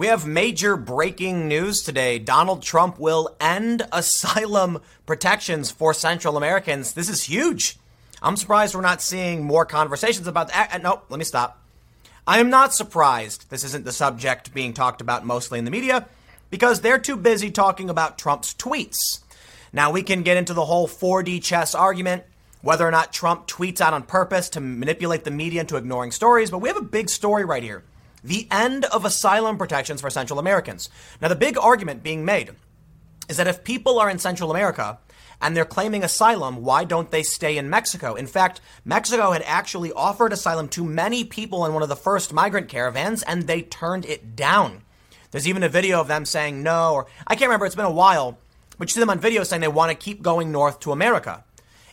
We have major breaking news today. Donald Trump will end asylum protections for Central Americans. This is huge. I'm surprised we're not seeing more conversations about that. Uh, no, let me stop. I am not surprised this isn't the subject being talked about mostly in the media because they're too busy talking about Trump's tweets. Now, we can get into the whole 4D chess argument, whether or not Trump tweets out on purpose to manipulate the media into ignoring stories, but we have a big story right here the end of asylum protections for Central Americans. Now, the big argument being made is that if people are in Central America and they're claiming asylum, why don't they stay in Mexico? In fact, Mexico had actually offered asylum to many people in one of the first migrant caravans and they turned it down. There's even a video of them saying no, or I can't remember, it's been a while, but you see them on video saying they want to keep going north to America.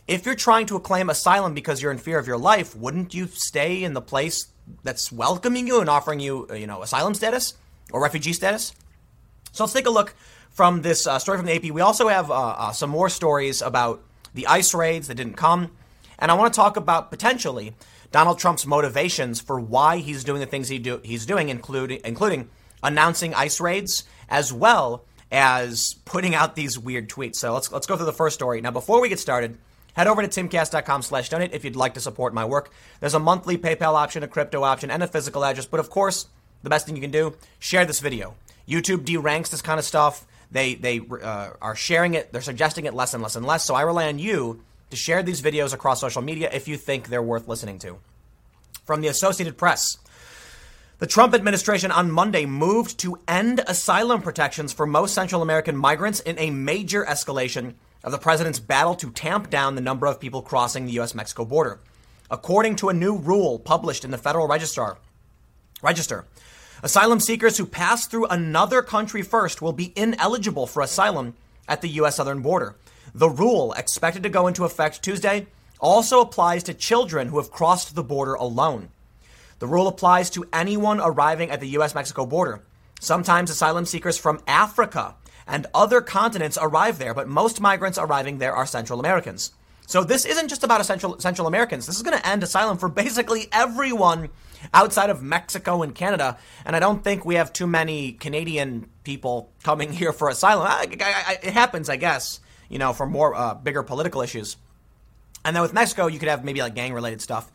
If you're trying to claim asylum because you're in fear of your life, wouldn't you stay in the place that's welcoming you and offering you, uh, you know, asylum status or refugee status. So let's take a look from this uh, story from the AP. We also have uh, uh, some more stories about the ICE raids that didn't come, and I want to talk about potentially Donald Trump's motivations for why he's doing the things he do, he's doing, including including announcing ICE raids as well as putting out these weird tweets. So let's let's go through the first story now. Before we get started. Head over to timcast.com slash donate if you'd like to support my work. There's a monthly PayPal option, a crypto option, and a physical address. But of course, the best thing you can do, share this video. YouTube deranks this kind of stuff. They, they uh, are sharing it. They're suggesting it less and less and less. So I rely on you to share these videos across social media if you think they're worth listening to. From the Associated Press. The Trump administration on Monday moved to end asylum protections for most Central American migrants in a major escalation of the president's battle to tamp down the number of people crossing the U.S. Mexico border. According to a new rule published in the Federal Register, Register, asylum seekers who pass through another country first will be ineligible for asylum at the U.S. southern border. The rule, expected to go into effect Tuesday, also applies to children who have crossed the border alone. The rule applies to anyone arriving at the U.S. Mexico border. Sometimes asylum seekers from Africa and other continents arrive there, but most migrants arriving there are Central Americans. So this isn't just about Central, Central Americans. This is going to end asylum for basically everyone outside of Mexico and Canada. And I don't think we have too many Canadian people coming here for asylum. I, I, I, it happens, I guess, you know, for more uh, bigger political issues. And then with Mexico, you could have maybe like gang related stuff.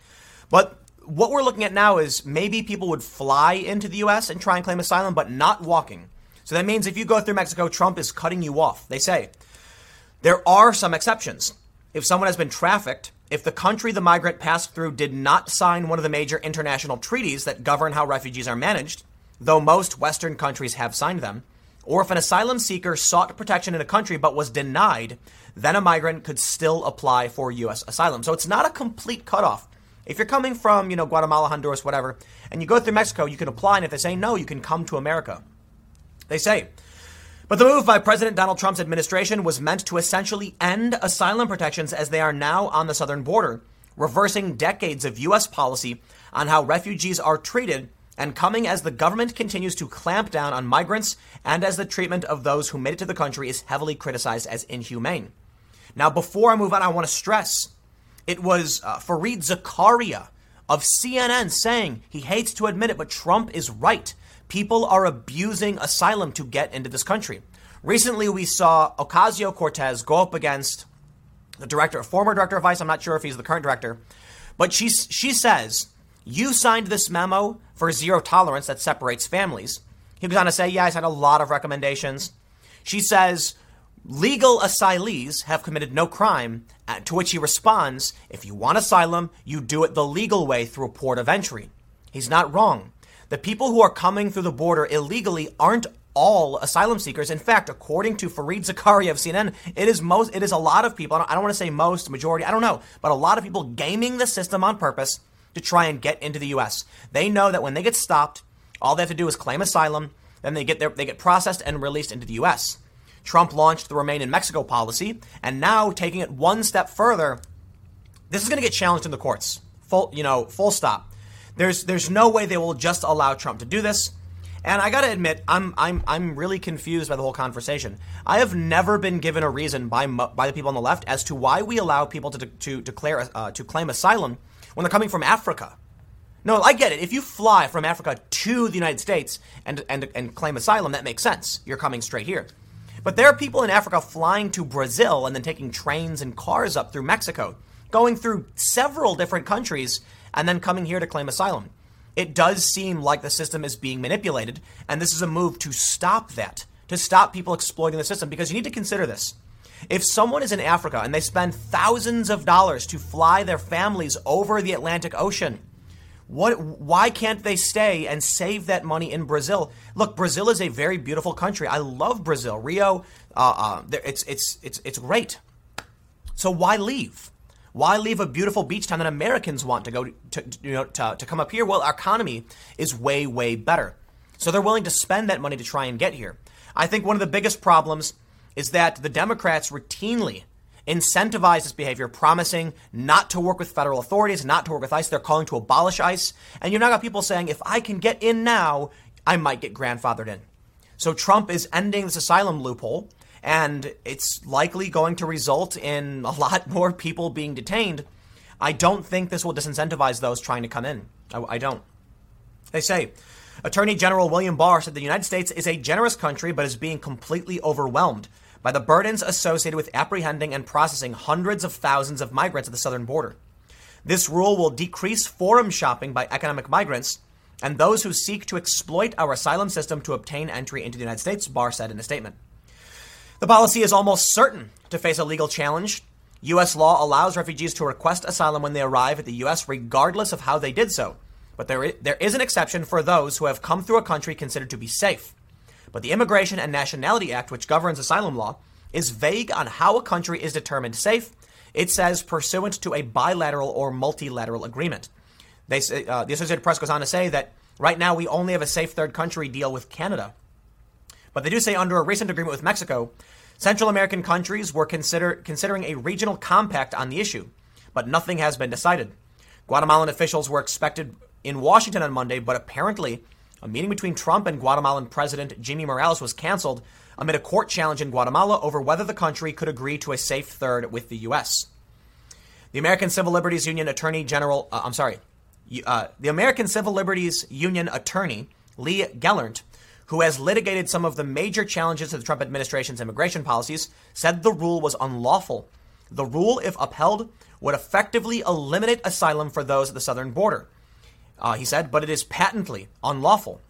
But what we're looking at now is maybe people would fly into the U.S. and try and claim asylum, but not walking. So that means if you go through Mexico, Trump is cutting you off. They say there are some exceptions. If someone has been trafficked, if the country the migrant passed through did not sign one of the major international treaties that govern how refugees are managed, though most Western countries have signed them, or if an asylum seeker sought protection in a country but was denied, then a migrant could still apply for U.S. asylum. So it's not a complete cutoff. If you're coming from, you know, Guatemala, Honduras, whatever, and you go through Mexico, you can apply, and if they say no, you can come to America. They say. But the move by President Donald Trump's administration was meant to essentially end asylum protections as they are now on the southern border, reversing decades of U.S. policy on how refugees are treated and coming as the government continues to clamp down on migrants and as the treatment of those who made it to the country is heavily criticized as inhumane. Now, before I move on, I want to stress it was uh, Fareed Zakaria of CNN saying he hates to admit it, but Trump is right. People are abusing asylum to get into this country. Recently, we saw Ocasio Cortez go up against the director, former director of ICE. I'm not sure if he's the current director, but she she says you signed this memo for zero tolerance that separates families. He goes on to say, yeah, I had a lot of recommendations. She says legal asylees have committed no crime. Uh, to which he responds, if you want asylum, you do it the legal way through a port of entry. He's not wrong. The people who are coming through the border illegally aren't all asylum seekers. In fact, according to Fareed Zakaria of CNN, it is most, it is a lot of people. I don't, I don't want to say most, majority, I don't know, but a lot of people gaming the system on purpose to try and get into the U.S. They know that when they get stopped, all they have to do is claim asylum, then they get their, they get processed and released into the U.S. Trump launched the Remain in Mexico policy, and now taking it one step further, this is going to get challenged in the courts. Full, you know, full stop. There's there's no way they will just allow Trump to do this. And I got to admit, I'm I'm I'm really confused by the whole conversation. I have never been given a reason by by the people on the left as to why we allow people to to declare uh, to claim asylum when they're coming from Africa. No, I get it. If you fly from Africa to the United States and, and, and claim asylum, that makes sense. You're coming straight here. But there are people in Africa flying to Brazil and then taking trains and cars up through Mexico, going through several different countries, and then coming here to claim asylum. It does seem like the system is being manipulated, and this is a move to stop that, to stop people exploiting the system, because you need to consider this. If someone is in Africa and they spend thousands of dollars to fly their families over the Atlantic Ocean, what, why can't they stay and save that money in Brazil? Look, Brazil is a very beautiful country. I love Brazil. Rio, uh, uh, it's, it's, it's, it's great. So why leave? Why leave a beautiful beach town that Americans want to go to, you know, to, to come up here? Well, our economy is way, way better. So they're willing to spend that money to try and get here. I think one of the biggest problems is that the Democrats routinely incentivize this behavior, promising not to work with federal authorities, not to work with ICE. They're calling to abolish ICE. And you've now got people saying, if I can get in now, I might get grandfathered in. So Trump is ending this asylum loophole, and it's likely going to result in a lot more people being detained. I don't think this will disincentivize those trying to come in. I, I don't. They say, Attorney General William Barr said the United States is a generous country but is being completely overwhelmed by the burdens associated with apprehending and processing hundreds of thousands of migrants at the southern border. This rule will decrease forum shopping by economic migrants and those who seek to exploit our asylum system to obtain entry into the United States, Barr said in a statement. The policy is almost certain to face a legal challenge. U.S. law allows refugees to request asylum when they arrive at the U.S., regardless of how they did so. But there is, there is an exception for those who have come through a country considered to be safe. But the Immigration and Nationality Act, which governs asylum law, is vague on how a country is determined safe. It says pursuant to a bilateral or multilateral agreement. They say, uh, the Associated Press goes on to say that right now we only have a safe third country deal with Canada. But they do say under a recent agreement with Mexico, Central American countries were consider, considering a regional compact on the issue, but nothing has been decided. Guatemalan officials were expected in Washington on Monday, but apparently a meeting between Trump and Guatemalan President Jimmy Morales was canceled amid a court challenge in Guatemala over whether the country could agree to a safe third with the U.S. The American Civil Liberties Union Attorney General, uh, I'm sorry, uh, the American Civil Liberties Union Attorney Lee Gelernt, who has litigated some of the major challenges to the Trump administration's immigration policies, said the rule was unlawful. The rule, if upheld, would effectively eliminate asylum for those at the southern border uh, he said, but it is patently unlawful.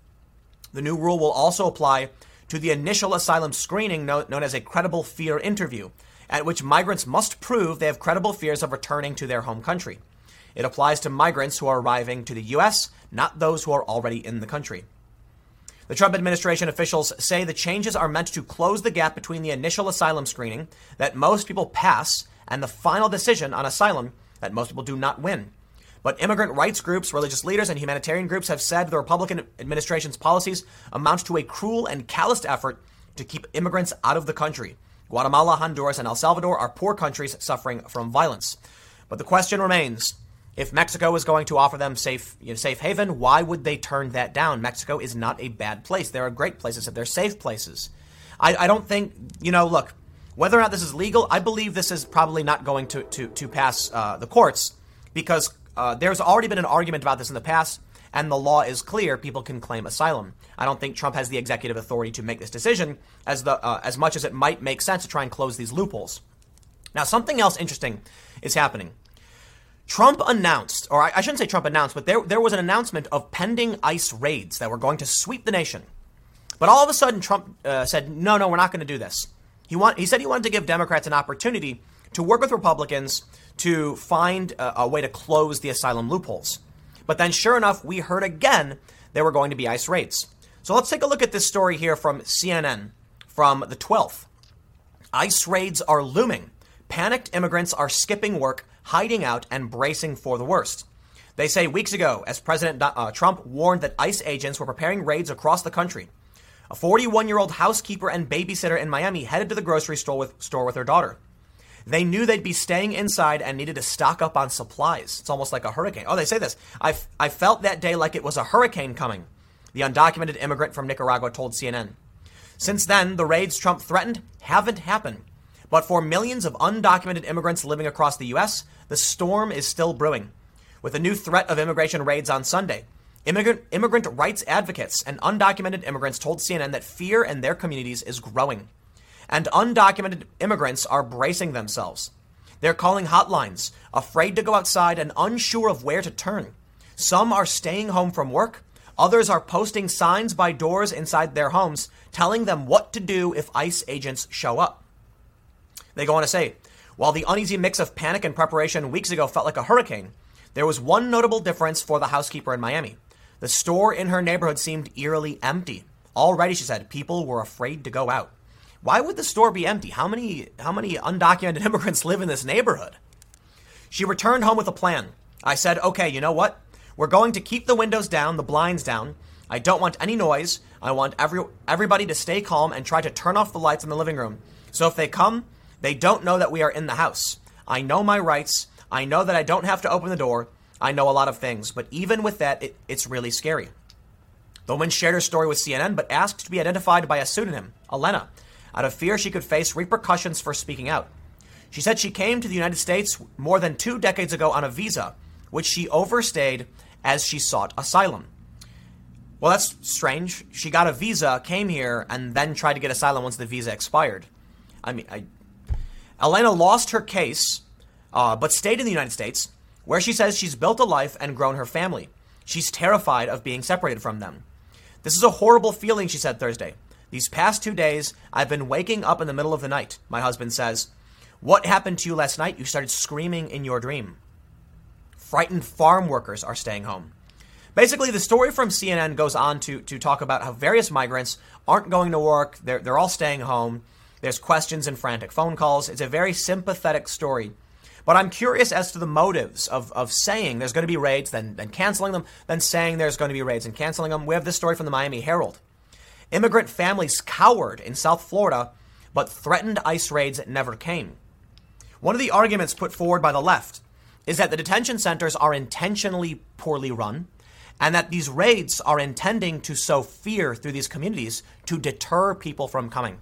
The new rule will also apply to the initial asylum screening known, known as a credible fear interview, at which migrants must prove they have credible fears of returning to their home country. It applies to migrants who are arriving to the U.S., not those who are already in the country. The Trump administration officials say the changes are meant to close the gap between the initial asylum screening that most people pass and the final decision on asylum that most people do not win. But immigrant rights groups, religious leaders, and humanitarian groups have said the Republican administration's policies amount to a cruel and calloused effort to keep immigrants out of the country. Guatemala, Honduras, and El Salvador are poor countries suffering from violence. But the question remains if Mexico is going to offer them safe, you know, safe haven, why would they turn that down? Mexico is not a bad place. There are great places, and they're safe places. I, I don't think, you know, look, whether or not this is legal, I believe this is probably not going to, to, to pass uh, the courts because uh, there's already been an argument about this in the past, and the law is clear. People can claim asylum. I don't think Trump has the executive authority to make this decision, as the uh, as much as it might make sense to try and close these loopholes. Now, something else interesting is happening. Trump announced, or I, I shouldn't say Trump announced, but there there was an announcement of pending ICE raids that were going to sweep the nation. But all of a sudden, Trump uh, said, "No, no, we're not going to do this." He want he said he wanted to give Democrats an opportunity to work with Republicans to find a, a way to close the asylum loopholes. But then, sure enough, we heard again there were going to be ICE raids. So let's take a look at this story here from CNN from the 12th. ICE raids are looming. Panicked immigrants are skipping work, hiding out, and bracing for the worst. They say weeks ago, as President uh, Trump warned that ICE agents were preparing raids across the country, a 41 year old housekeeper and babysitter in Miami headed to the grocery store with, store with her daughter. They knew they'd be staying inside and needed to stock up on supplies. It's almost like a hurricane. Oh, they say this. I, I felt that day like it was a hurricane coming, the undocumented immigrant from Nicaragua told CNN. Since then, the raids Trump threatened haven't happened. But for millions of undocumented immigrants living across the U.S., the storm is still brewing. with a new threat of immigration raids on Sunday. Immigrant, immigrant rights advocates and undocumented immigrants told CNN that fear in their communities is growing. And undocumented immigrants are bracing themselves. They're calling hotlines, afraid to go outside and unsure of where to turn. Some are staying home from work. Others are posting signs by doors inside their homes telling them what to do if ICE agents show up. They go on to say, while the uneasy mix of panic and preparation weeks ago felt like a hurricane, there was one notable difference for the housekeeper in Miami. The store in her neighborhood seemed eerily empty. Already, she said, people were afraid to go out. Why would the store be empty? How many how many undocumented immigrants live in this neighborhood? She returned home with a plan. I said, "Okay, you know what? We're going to keep the windows down, the blinds down. I don't want any noise. I want every everybody to stay calm and try to turn off the lights in the living room. So if they come, they don't know that we are in the house. I know my rights. I know that I don't have to open the door. I know a lot of things, but even with that, it, it's really scary. The woman shared her story with CNN, but asked to be identified by a pseudonym, Elena, out of fear she could face repercussions for speaking out. She said she came to the United States more than two decades ago on a visa, which she overstayed as she sought asylum. Well, that's strange. She got a visa, came here, and then tried to get asylum once the visa expired. I mean, I, Elena lost her case, uh, but stayed in the United States, where she says she's built a life and grown her family. She's terrified of being separated from them. This is a horrible feeling, she said Thursday. These past two days, I've been waking up in the middle of the night, my husband says. What happened to you last night? You started screaming in your dream. Frightened farm workers are staying home. Basically, the story from CNN goes on to, to talk about how various migrants aren't going to work, they're, they're all staying home. There's questions and frantic phone calls. It's a very sympathetic story. But I'm curious as to the motives of, of saying there's going to be raids, then, then canceling them, then saying there's going to be raids and canceling them. We have this story from the Miami Herald. Immigrant families cowered in South Florida, but threatened ICE raids never came. One of the arguments put forward by the left is that the detention centers are intentionally poorly run and that these raids are intending to sow fear through these communities to deter people from coming.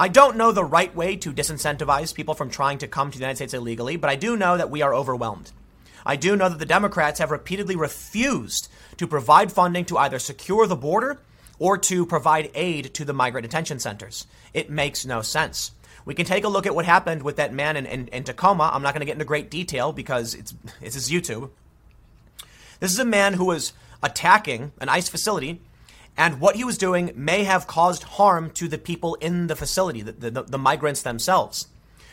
I don't know the right way to disincentivize people from trying to come to the United States illegally, but I do know that we are overwhelmed. I do know that the Democrats have repeatedly refused to provide funding to either secure the border or to provide aid to the migrant detention centers. It makes no sense. We can take a look at what happened with that man in, in, in Tacoma. I'm not going to get into great detail because it's, it's his YouTube. This is a man who was attacking an ICE facility and what he was doing may have caused harm to the people in the facility, the, the, the migrants themselves.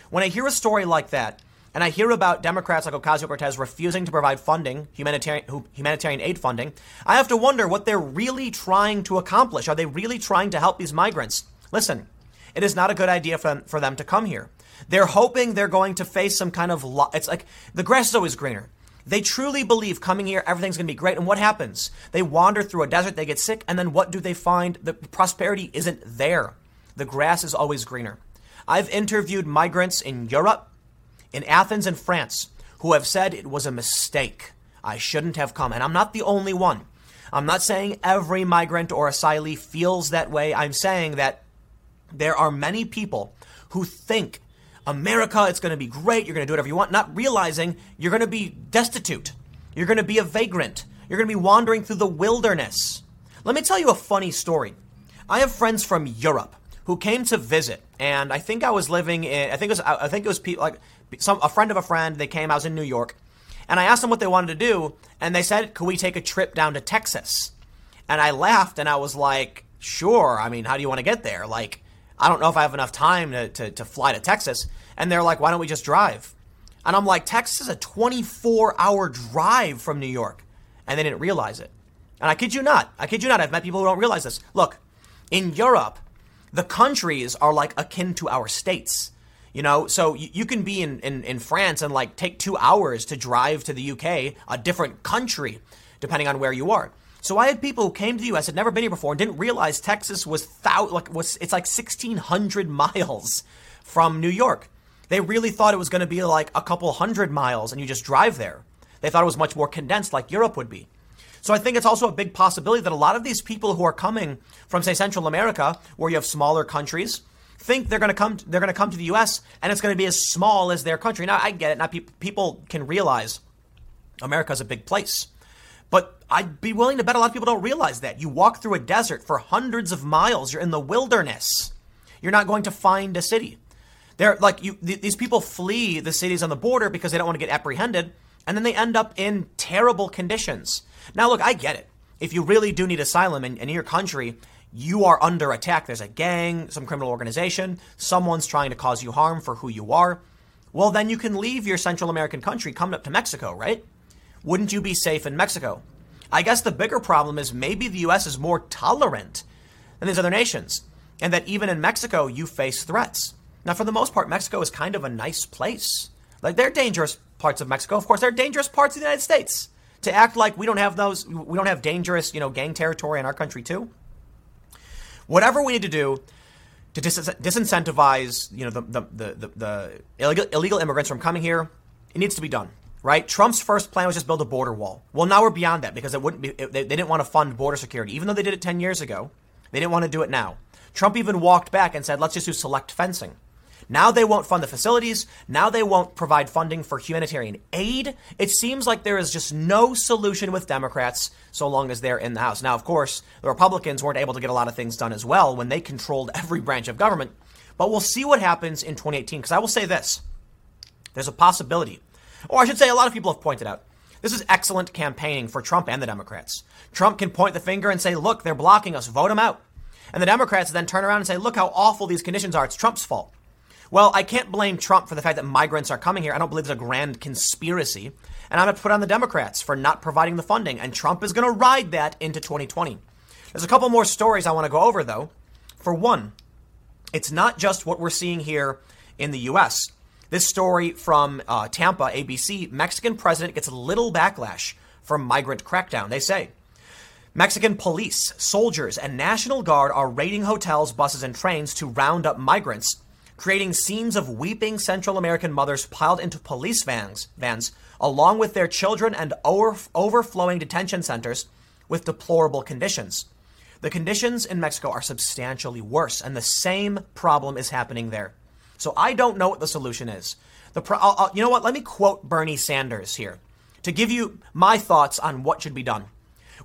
When I hear a story like that, and I hear about Democrats like Ocasio Cortez refusing to provide funding, humanitarian, humanitarian aid funding, I have to wonder what they're really trying to accomplish. Are they really trying to help these migrants? Listen, it is not a good idea for them, for them to come here. They're hoping they're going to face some kind of. Lo- it's like the grass is always greener. They truly believe coming here, everything's going to be great. And what happens? They wander through a desert, they get sick, and then what do they find? The prosperity isn't there. The grass is always greener. I've interviewed migrants in Europe, in Athens, and France who have said it was a mistake. I shouldn't have come. And I'm not the only one. I'm not saying every migrant or asylee feels that way. I'm saying that there are many people who think America, it's going to be great. You're going to do whatever you want, not realizing you're going to be destitute. You're going to be a vagrant. You're going to be wandering through the wilderness. Let me tell you a funny story. I have friends from Europe who came to visit, and I think I was living in. I think it was. I think it was people like some a friend of a friend. They came. I was in New York, and I asked them what they wanted to do, and they said, "Could we take a trip down to Texas?" And I laughed, and I was like, "Sure. I mean, how do you want to get there? Like, I don't know if I have enough time to, to, to fly to Texas. And they're like, why don't we just drive? And I'm like, Texas is a 24 hour drive from New York. And they didn't realize it. And I kid you not, I kid you not, I've met people who don't realize this. Look, in Europe, the countries are like akin to our states. You know, so you, you can be in, in, in France and like take two hours to drive to the UK, a different country, depending on where you are. So I had people who came to the U.S. had never been here before and didn't realize Texas was thou- like was it's like 1,600 miles from New York. They really thought it was going to be like a couple hundred miles and you just drive there. They thought it was much more condensed, like Europe would be. So I think it's also a big possibility that a lot of these people who are coming from, say, Central America, where you have smaller countries, think they're going to come. They're going to come to the U.S. and it's going to be as small as their country. Now I get it. Now pe- people can realize America's a big place. I'd be willing to bet a lot of people don't realize that. You walk through a desert for hundreds of miles, you're in the wilderness. You're not going to find a city. They're like you th- these people flee the cities on the border because they don't want to get apprehended, and then they end up in terrible conditions. Now look, I get it. If you really do need asylum in, in your country, you are under attack. There's a gang, some criminal organization, someone's trying to cause you harm for who you are. Well, then you can leave your Central American country, come up to Mexico, right? Wouldn't you be safe in Mexico? I guess the bigger problem is maybe the US is more tolerant than these other nations, and that even in Mexico, you face threats. Now, for the most part, Mexico is kind of a nice place. Like, there are dangerous parts of Mexico. Of course, there are dangerous parts of the United States. To act like we don't have those, we don't have dangerous, you know, gang territory in our country too. Whatever we need to do to dis- disincentivize, you know, the, the, the, the illegal, illegal immigrants from coming here, it needs to be done right? Trump's first plan was just build a border wall. Well, now we're beyond that because it wouldn't be, it, they, they didn't want to fund border security. Even though they did it 10 years ago, they didn't want to do it now. Trump even walked back and said, let's just do select fencing. Now they won't fund the facilities. Now they won't provide funding for humanitarian aid. It seems like there is just no solution with Democrats so long as they're in the House. Now, of course, the Republicans weren't able to get a lot of things done as well when they controlled every branch of government. But we'll see what happens in 2018 because I will say this there's a possibility or I should say, a lot of people have pointed out this is excellent campaigning for Trump and the Democrats. Trump can point the finger and say, look, they're blocking us, vote them out. And the Democrats then turn around and say, look how awful these conditions are, it's Trump's fault. Well, I can't blame Trump for the fact that migrants are coming here. I don't believe there's a grand conspiracy. And I'm going to put on the Democrats for not providing the funding. And Trump is going to ride that into 2020. There's a couple more stories I want to go over, though. For one, it's not just what we're seeing here in the U.S. This story from uh, Tampa, ABC Mexican president gets little backlash from migrant crackdown. They say Mexican police, soldiers, and National Guard are raiding hotels, buses, and trains to round up migrants, creating scenes of weeping Central American mothers piled into police vans, vans along with their children and over, overflowing detention centers with deplorable conditions. The conditions in Mexico are substantially worse, and the same problem is happening there. So I don't know what the solution is. The pro- I'll, I'll, you know what? Let me quote Bernie Sanders here to give you my thoughts on what should be done.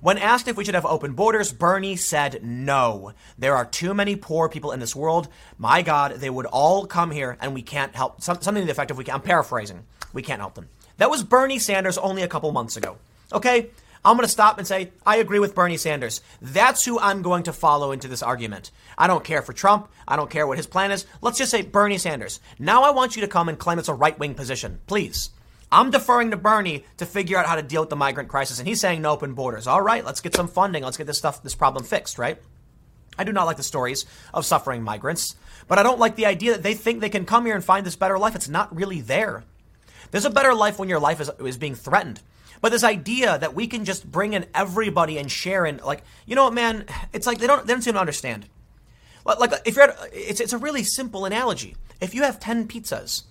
When asked if we should have open borders, Bernie said no. There are too many poor people in this world. My God, they would all come here and we can't help. Something to the effect of we can, I'm paraphrasing. We can't help them. That was Bernie Sanders only a couple months ago. Okay? I'm going to stop and say, I agree with Bernie Sanders. That's who I'm going to follow into this argument. I don't care for Trump. I don't care what his plan is. Let's just say Bernie Sanders. Now I want you to come and claim it's a right wing position. Please. I'm deferring to Bernie to figure out how to deal with the migrant crisis. And he's saying no open borders. All right, let's get some funding. Let's get this stuff, this problem fixed, right? I do not like the stories of suffering migrants, but I don't like the idea that they think they can come here and find this better life. It's not really there. There's a better life when your life is, is being threatened. But this idea that we can just bring in everybody and share in, like, you know what, man? It's like they don't they don't seem to understand. Like, if you're, at, it's it's a really simple analogy. If you have ten pizzas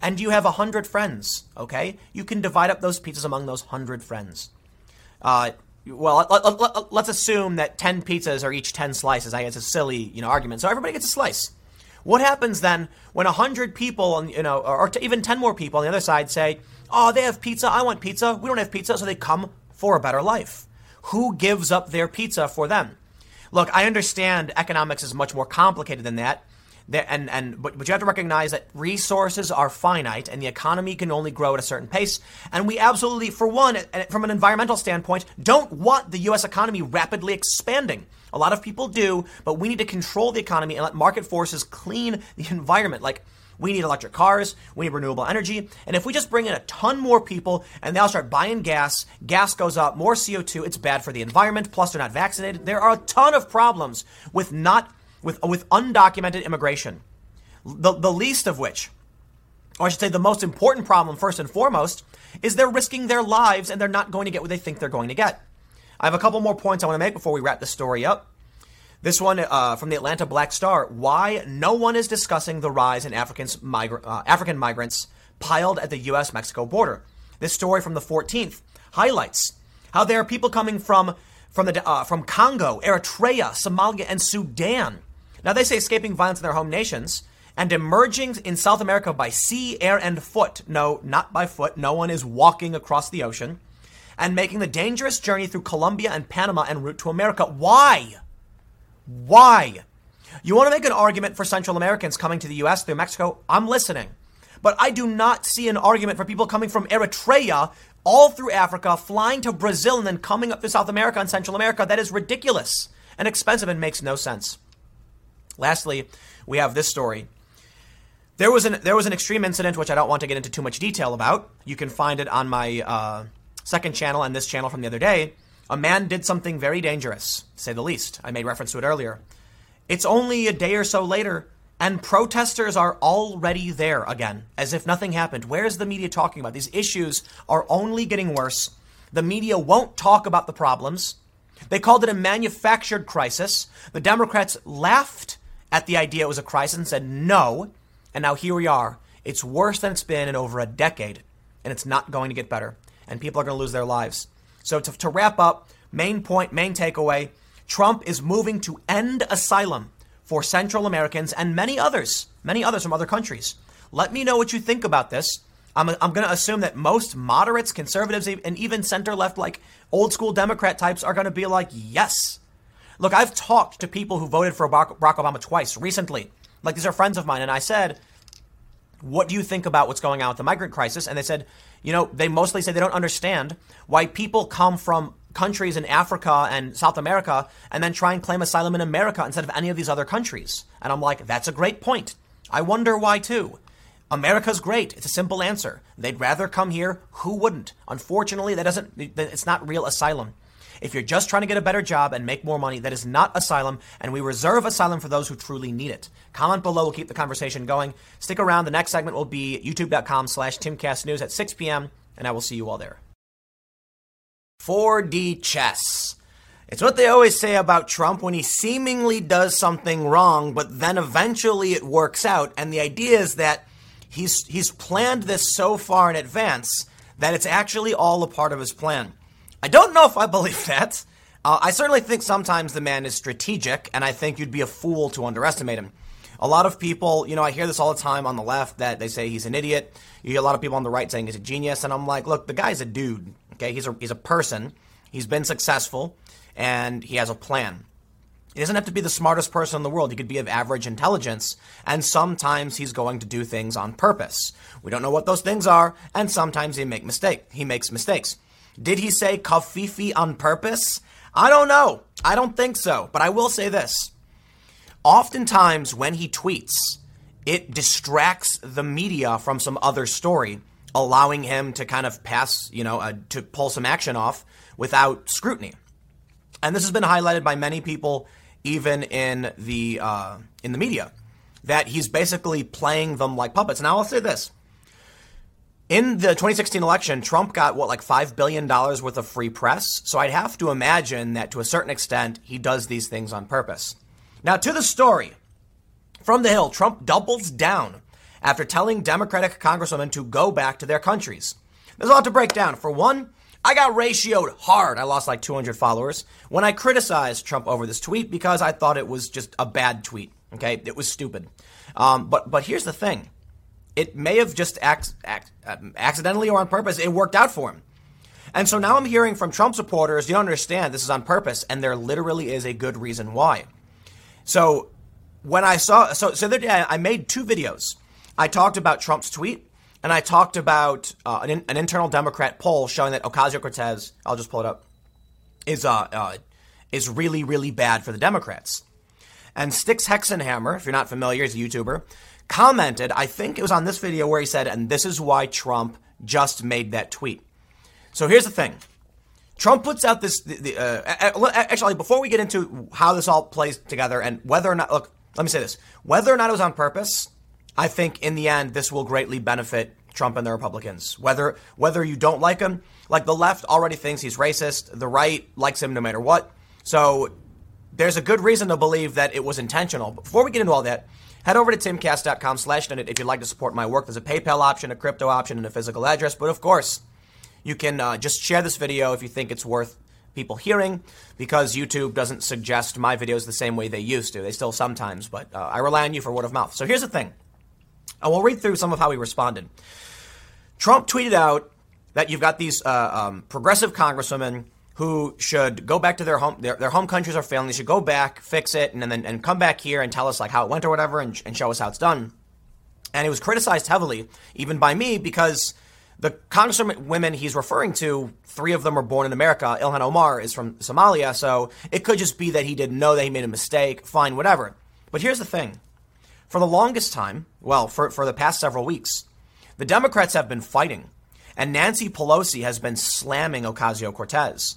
and you have a hundred friends, okay, you can divide up those pizzas among those hundred friends. Uh, well, let, us let, let, assume that 10 pizzas are each 10 slices. I guess it's a silly, you know, argument. So everybody gets a slice. What happens then when 100 people, you know, or, even 10 more people on the other side say, oh, they have pizza, I want pizza, we don't have pizza, so they come for a better life. Who gives up their pizza for them? Look, I understand economics is much more complicated than that. and and but, but you have to recognize that resources are finite and the economy can only grow at a certain pace. And we absolutely, for one, eh, from an environmental standpoint, don't want the U.S. economy rapidly expanding. A lot of people do, but we need to control the economy and let market forces clean the environment. Like we need electric cars. We need renewable energy. And if we just bring in a ton more people and they all start buying gas, gas goes up, more CO2, it's bad for the environment. Plus, they're not vaccinated. There are a ton of problems with not, with, with undocumented immigration. The, the least of which, or I should say the most important problem, first and foremost, is they're risking their lives and they're not going to get what they think they're going to get. I have a couple more points I want to make before we wrap the story up. This one uh, from the Atlanta Black Star: Why no one is discussing the rise in uh, African migrants piled at the U.S.-Mexico border. This story from the 14th highlights how there are people coming from from the uh, from Congo, Eritrea, Somalia, and Sudan. Now they say escaping violence in their home nations and emerging in South America by sea, air, and foot. No, not by foot. No one is walking across the ocean. And making the dangerous journey through Colombia and Panama en route to America. Why? Why? You want to make an argument for Central Americans coming to the U.S. through Mexico? I'm listening. But I do not see an argument for people coming from Eritrea all through Africa, flying to Brazil, and then coming up to South America and Central America. That is ridiculous and expensive and makes no sense. Lastly, we have this story. There was an there was an extreme incident which I don't want to get into too much detail about. You can find it on my uh, second channel and this channel from the other day. A man did something very dangerous, to say the least. I made reference to it earlier. It's only a day or so later, and protesters are already there again, as if nothing happened. Where's the media talking about? These issues are only getting worse. The media won't talk about the problems. They called it a manufactured crisis. The Democrats laughed at the idea it was a crisis and said no. And now here we are. It's worse than it's been in over a decade, and it's not going to get better. And people are going to lose their lives. So, to, to wrap up, main point, main takeaway Trump is moving to end asylum for Central Americans and many others, many others from other countries. Let me know what you think about this. I'm, I'm going to assume that most moderates, conservatives, and even center left, like old school Democrat types, are going to be like, yes. Look, I've talked to people who voted for Barack Obama twice recently like these are friends of mine, and I said, "What do you think about what's going on with the migrant crisis?" And they said, "You know, they mostly say they don't understand why people come from countries in Africa and South America and then try and claim asylum in America instead of any of these other countries." And I'm like, "That's a great point. I wonder why too." America's great. It's a simple answer. They'd rather come here. Who wouldn't? Unfortunately, that doesn't. It's not real asylum. If you're just trying to get a better job and make more money, that is not asylum, and we reserve asylum for those who truly need it. Comment below. We'll keep the conversation going. Stick around. The next segment will be youtube.com slash timcastnews at 6 p.m., and I will see you all there. 4D chess. It's what they always say about Trump when he seemingly does something wrong, but then eventually it works out. And the idea is that he's he's planned this so far in advance that it's actually all a part of his plan. I don't know if I believe that. Uh, I certainly think sometimes the man is strategic, and I think you'd be a fool to underestimate him. A lot of people, you know, I hear this all the time on the left that they say he's an idiot. You hear a lot of people on the right saying he's a genius, and I'm like, look, the guy's a dude. Okay, he's a he's a person. He's been successful, and he has a plan. He doesn't have to be the smartest person in the world. He could be of average intelligence, and sometimes he's going to do things on purpose. We don't know what those things are, and sometimes he make mistake. He makes mistakes. Did he say covfefe on purpose? I don't know. I don't think so. But I will say this. Oftentimes, when he tweets, it distracts the media from some other story, allowing him to kind of pass, you know, uh, to pull some action off without scrutiny. And this has been highlighted by many people, even in the uh, in the media, that he's basically playing them like puppets. Now, I'll say this: in the 2016 election, Trump got what, like $5 billion worth of free press? So I'd have to imagine that to a certain extent, he does these things on purpose. Now, to the story. From the Hill, Trump doubles down after telling Democratic congresswomen to go back to their countries. There's a lot to break down. For one, I got ratioed hard. I lost like 200 followers when I criticized Trump over this tweet because I thought it was just a bad tweet. Okay, it was stupid. Um, but but here's the thing it may have just act, act, um, accidentally or on purpose, it worked out for him. And so now I'm hearing from Trump supporters, you don't understand, this is on purpose, and there literally is a good reason why. So when I saw, so, so the day I made two videos. I talked about Trump's tweet, and I talked about uh, an, an, internal Democrat poll showing that Ocasio Cortez, I'll just pull it up, is, uh, uh, is really, really bad for the Democrats. And Styx Hexenhammer, if you're not familiar, he's a YouTuber, commented, I think it was on this video where he said, and this is why Trump just made that tweet. So here's the thing. Trump puts out this. The, the, uh, actually, before we get into how this all plays together and whether or not, look, let me say this: whether or not it was on purpose, I think in the end this will greatly benefit Trump and the Republicans. Whether whether you don't like him, like the left already thinks he's racist, the right likes him no matter what. So there's a good reason to believe that it was intentional. Before we get into all that, Head over to timcast.com slash donate if you'd like to support my work. There's a PayPal option, a crypto option, and a physical address. But of course, you can uh, just share this video if you think it's worth people hearing because YouTube doesn't suggest my videos the same way they used to. They still sometimes, but uh, I rely on you for word of mouth. So here's the thing. I will read through some of how he responded. Trump tweeted out that you've got these uh, um, progressive congresswomen who should go back to their home their, their home countries are failing. They should go back, fix it, and then and come back here and tell us like how it went or whatever, and, and show us how it's done. And he was criticized heavily, even by me, because the congresswomen he's referring to, three of them were born in America. Ilhan Omar is from Somalia, so it could just be that he didn't know that he made a mistake. Fine, whatever. But here's the thing. For the longest time, well, for, for the past several weeks, the Democrats have been fighting, and Nancy Pelosi has been slamming Ocasio Cortez.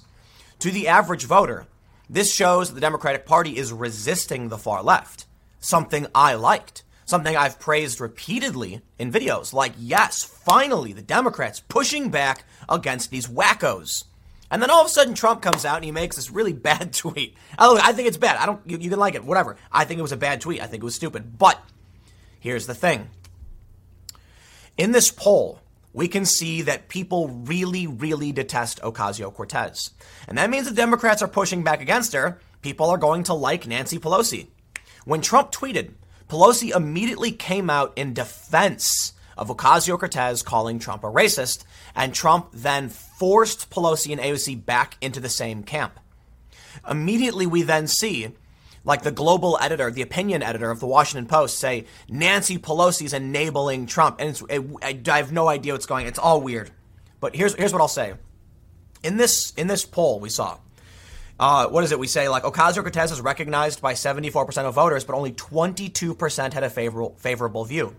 To the average voter, this shows that the Democratic Party is resisting the far left, something I liked, something I've praised repeatedly in videos. Like, yes, finally, the Democrats pushing back against these wackos. And then all of a sudden, Trump comes out and he makes this really bad tweet. Oh, I think it's bad. I don't. You, you can like it, whatever. I think it was a bad tweet. I think it was stupid. But here's the thing. In this poll, we can see that people really, really detest Ocasio Cortez. And that means the Democrats are pushing back against her. People are going to like Nancy Pelosi. When Trump tweeted, Pelosi immediately came out in defense of Ocasio Cortez calling Trump a racist, and Trump then forced Pelosi and AOC back into the same camp. Immediately, we then see like the global editor, the opinion editor of the Washington Post, say Nancy Pelosi's enabling Trump, and it, I, I have no idea what's going. on. It's all weird. But here's here's what I'll say. In this in this poll we saw, uh, what is it? We say like Ocasio Cortez is recognized by 74% of voters, but only 22% had a favorable favorable view.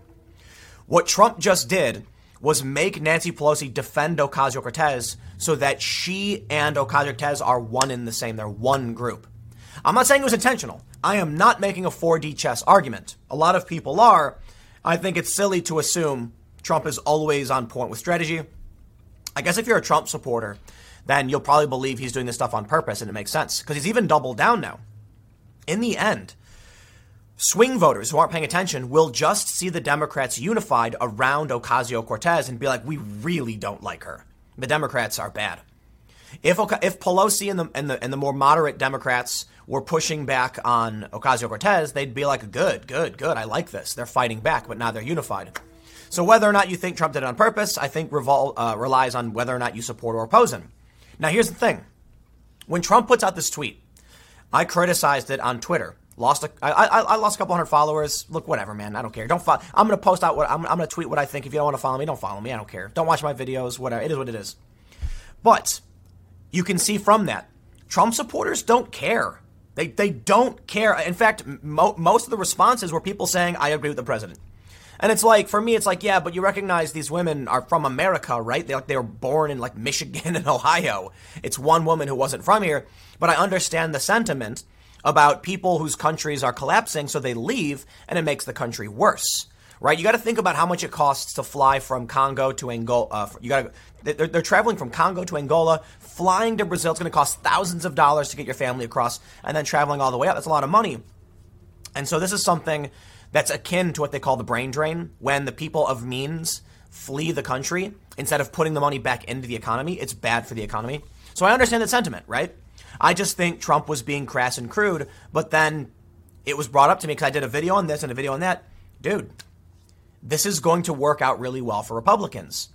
What Trump just did was make Nancy Pelosi defend Ocasio Cortez so that she and Ocasio Cortez are one in the same. They're one group. I'm not saying it was intentional. I am not making a 4D chess argument. A lot of people are. I think it's silly to assume Trump is always on point with strategy. I guess if you're a Trump supporter, then you'll probably believe he's doing this stuff on purpose and it makes sense because he's even doubled down now. In the end, swing voters who aren't paying attention will just see the Democrats unified around Ocasio Cortez and be like, we really don't like her. The Democrats are bad. If if Pelosi and the and the and the more moderate Democrats were pushing back on Ocasio Cortez, they'd be like, "Good, good, good. I like this. They're fighting back, but now they're unified." So whether or not you think Trump did it on purpose, I think revol- uh, relies on whether or not you support or oppose him. Now, here's the thing: when Trump puts out this tweet, I criticized it on Twitter. Lost a, I, I, I lost a couple hundred followers. Look, whatever, man. I don't care. Don't follow. I'm gonna post out what I'm, I'm gonna tweet what I think. If you don't want to follow me, don't follow me. I don't care. Don't watch my videos. Whatever. It is what it is. But you can see from that, Trump supporters don't care. They, they don't care. In fact, mo- most of the responses were people saying, I agree with the president. And it's like, for me, it's like, yeah, but you recognize these women are from America, right? They, like, they were born in like Michigan and Ohio. It's one woman who wasn't from here. But I understand the sentiment about people whose countries are collapsing, so they leave, and it makes the country worse right? You got to think about how much it costs to fly from Congo to Angola. Uh, you got they're, they're, traveling from Congo to Angola, flying to Brazil. It's going to cost thousands of dollars to get your family across, and then traveling all the way up. That's a lot of money. And so this is something that's akin to what they call the brain drain, when the people of means flee the country instead of putting the money back into the economy. It's bad for the economy. So I understand that sentiment, right? I just think Trump was being crass and crude, but then it was brought up to me because I did a video on this and a video on that. Dude, this is going to work out really well for Republicans.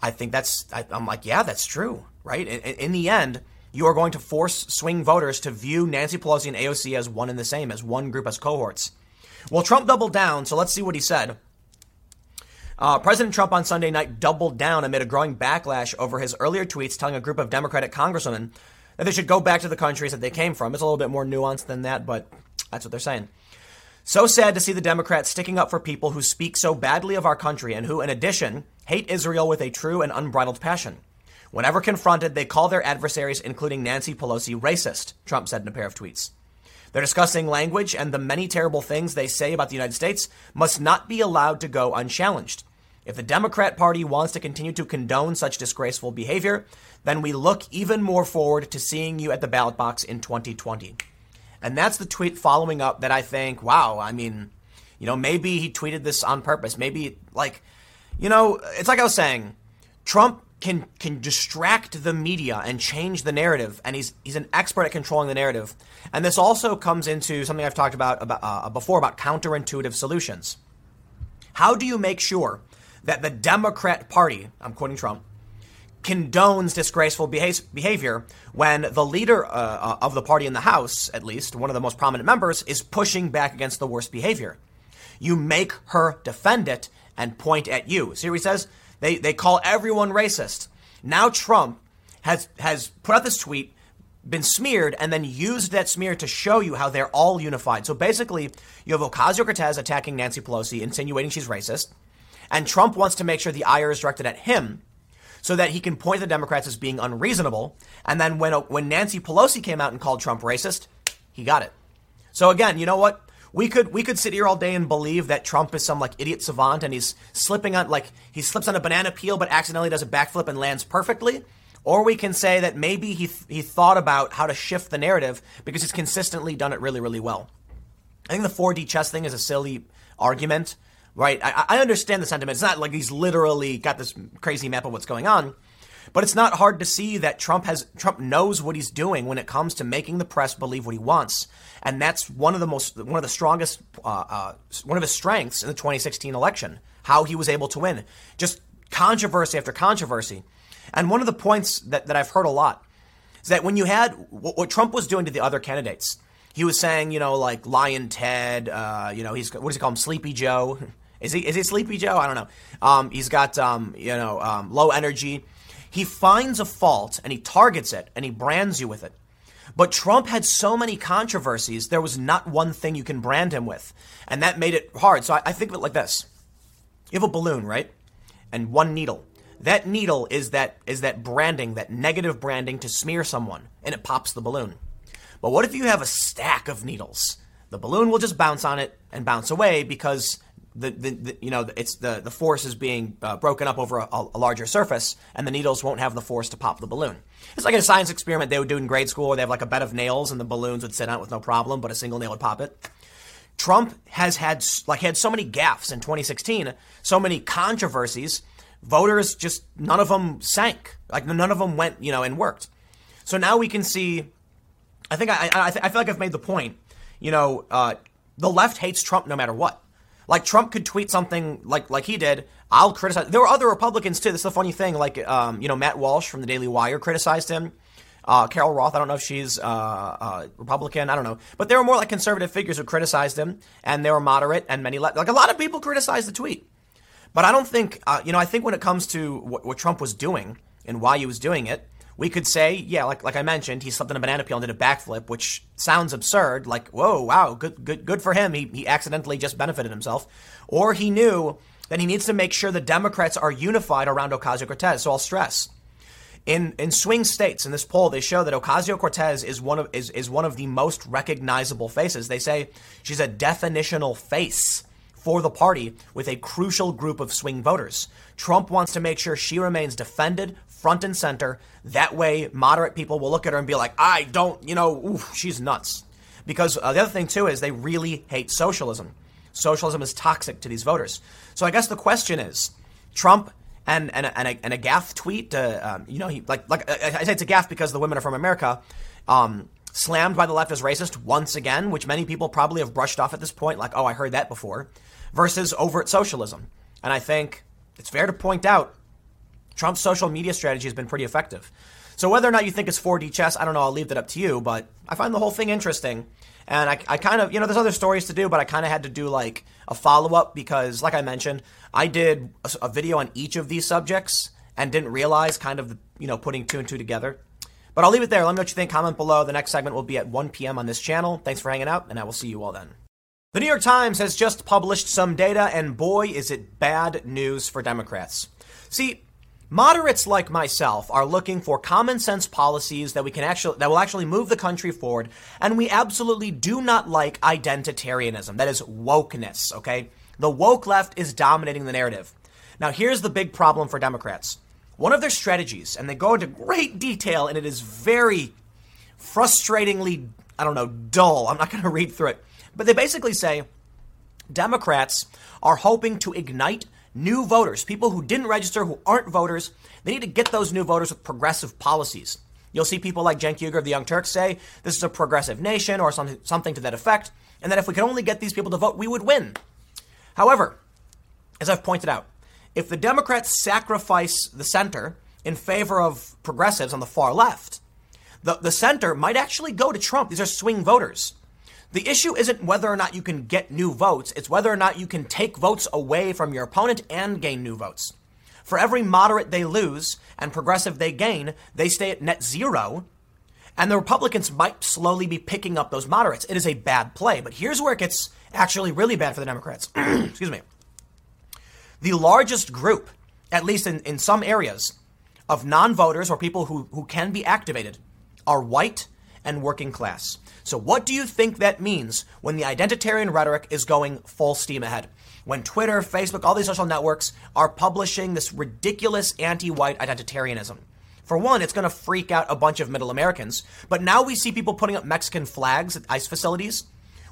I think that's, I, am like, yeah, that's true, right? In, in, the end, you are going to force swing voters to view Nancy Pelosi and AOC as one and the same, as one group, as cohorts. Well, Trump doubled down, so let's see what he said. Uh, President Trump on Sunday night doubled down amid a growing backlash over his earlier tweets telling a group of Democratic congresswomen that they should go back to the countries that they came from. It's a little bit more nuanced than that, but that's what they're saying. So sad to see the Democrats sticking up for people who speak so badly of our country and who, in addition, hate Israel with a true and unbridled passion. Whenever confronted, they call their adversaries, including Nancy Pelosi, racist, Trump said in a pair of tweets. Their discussing language and the many terrible things they say about the United States must not be allowed to go unchallenged. If the Democrat Party wants to continue to condone such disgraceful behavior, then we look even more forward to seeing you at the ballot box in 2020. And that's the tweet following up that I think, wow, I mean, you know, maybe he tweeted this on purpose. Maybe like, you know, it's like I was saying, Trump can can distract the media and change the narrative, and he's he's an expert at controlling the narrative. And this also comes into something I've talked about about uh, before about counterintuitive solutions. How do you make sure that the Democrat Party, I'm quoting Trump, condones disgraceful behavior when the leader uh, uh, of the party in the House, at least one of the most prominent members, is pushing back against the worst behavior. You make her defend it and point at you. See what he says? They, they call everyone racist. Now Trump has, has put out this tweet, been smeared, and then used that smear to show you how they're all unified. So basically, you have Ocasio Cortez attacking Nancy Pelosi, insinuating she's racist, and Trump wants to make sure the ire is directed at him so that he can point the Democrats as being unreasonable. And then when, when Nancy Pelosi came out and called Trump racist, he got it. So again, you know what? We could we could sit here all day and believe that Trump is some like idiot savant and he's slipping on like he slips on a banana peel but accidentally does a backflip and lands perfectly. Or we can say that maybe he th- he thought about how to shift the narrative because he's consistently done it really really well. I think the 4D chess thing is a silly argument, right? I, I understand the sentiment. It's not like he's literally got this crazy map of what's going on. But it's not hard to see that Trump has Trump knows what he's doing when it comes to making the press believe what he wants, and that's one of the most one of the strongest uh, uh, one of his strengths in the 2016 election. How he was able to win, just controversy after controversy, and one of the points that, that I've heard a lot is that when you had what, what Trump was doing to the other candidates, he was saying, you know, like Lyin' Ted, uh, you know, he's what does he call him, Sleepy Joe? Is he is he Sleepy Joe? I don't know. Um, he's got um, you know um, low energy. He finds a fault and he targets it and he brands you with it. But Trump had so many controversies, there was not one thing you can brand him with. And that made it hard. So I, I think of it like this you have a balloon, right? And one needle. That needle is that is that branding, that negative branding to smear someone, and it pops the balloon. But what if you have a stack of needles? The balloon will just bounce on it and bounce away because the, the, the, you know it's the the force is being uh, broken up over a, a, larger surface, and the needles won't have the force to pop the balloon. It's like a science experiment they would do in grade school, where they have like a bed of nails, and the balloons would sit on it with no problem, but a single nail would pop it. Trump has had like had so many gaffes in 2016, so many controversies. Voters just none of them sank, like none of them went, you know, and worked. So now we can see. I think I I, I feel like I've made the point. You know, uh, the left hates Trump no matter what. Like Trump could tweet something like like he did. I'll criticize. There were other Republicans too. This is the funny thing. Like um, you know, Matt Walsh from the Daily Wire criticized him. Uh, Carol Roth, I don't know if she's uh, uh, Republican, I don't know, but there were more like conservative figures who criticized him, and they were moderate, and many le- like a lot of people criticized the tweet. But I don't think, uh, you know, I think when it comes to what, what Trump was doing and why he was doing it, we could say, yeah, like like I mentioned, he slipped on a banana peel and did a backflip, which sounds absurd. Like, whoa, wow, good, good, good for him. He he accidentally just benefited himself, or he knew that he needs to make sure the Democrats are unified around Ocasio Cortez. So I'll stress. In, in swing states, in this poll, they show that Ocasio Cortez is one of is, is one of the most recognizable faces. They say she's a definitional face for the party with a crucial group of swing voters. Trump wants to make sure she remains defended, front and center. That way, moderate people will look at her and be like, I don't, you know, oof, she's nuts. Because uh, the other thing, too, is they really hate socialism. Socialism is toxic to these voters. So I guess the question is Trump and, and, and, a, and a gaffe tweet, uh, um, you know, he like, like I say it's a gaffe because the women are from America. Um, slammed by the left as racist once again, which many people probably have brushed off at this point, like, oh, I heard that before, versus overt socialism. And I think it's fair to point out Trump's social media strategy has been pretty effective. So whether or not you think it's 4D chess, I don't know. I'll leave that up to you. But I find the whole thing interesting. And I, I kind of, you know, there's other stories to do, but I kind of had to do like a follow up because, like I mentioned, I did a, a, video on each of these subjects and didn't realize kind of, you know, putting two and two together. But I'll leave it there. Let me know what you think. Comment below. The next segment will be at 1 p.m. on this channel. Thanks for hanging out, and I will see you all then. The New York Times has just published some data, and boy, is it bad news for Democrats. See, Moderates like myself are looking for common sense policies that we can actually that will actually move the country forward, and we absolutely do not like identitarianism. That is wokeness, okay? The woke left is dominating the narrative. Now, here's the big problem for Democrats. One of their strategies, and they go into great detail, and it is very frustratingly, I don't know, dull. I'm not going to read through it. But they basically say Democrats are hoping to ignite new voters, people who didn't register, who aren't voters. They need to get those new voters with progressive policies. You'll see people like Cenk Uygur of the Young Turks say this is a progressive nation or something, something to that effect, and that if we could only get these people to vote, we would win. However, as I've pointed out, if the Democrats sacrifice the center in favor of progressives on the far left. The, the center might actually go to Trump. These are swing voters. The issue isn't whether or not you can get new votes, it's whether or not you can take votes away from your opponent and gain new votes. For every moderate they lose and progressive they gain, they stay at net zero. And the Republicans might slowly be picking up those moderates. It is a bad play. But here's where it gets actually really bad for the Democrats. Excuse me. The largest group, at least in, in some areas, of non voters or people who, who can be activated are white and working class. So, what do you think that means when the identitarian rhetoric is going full steam ahead? when Twitter, Facebook, all these social networks are publishing this ridiculous anti white identitarianism. For one, it's going to freak out a bunch of middle Americans. But now we see people putting up Mexican flags at ICE facilities.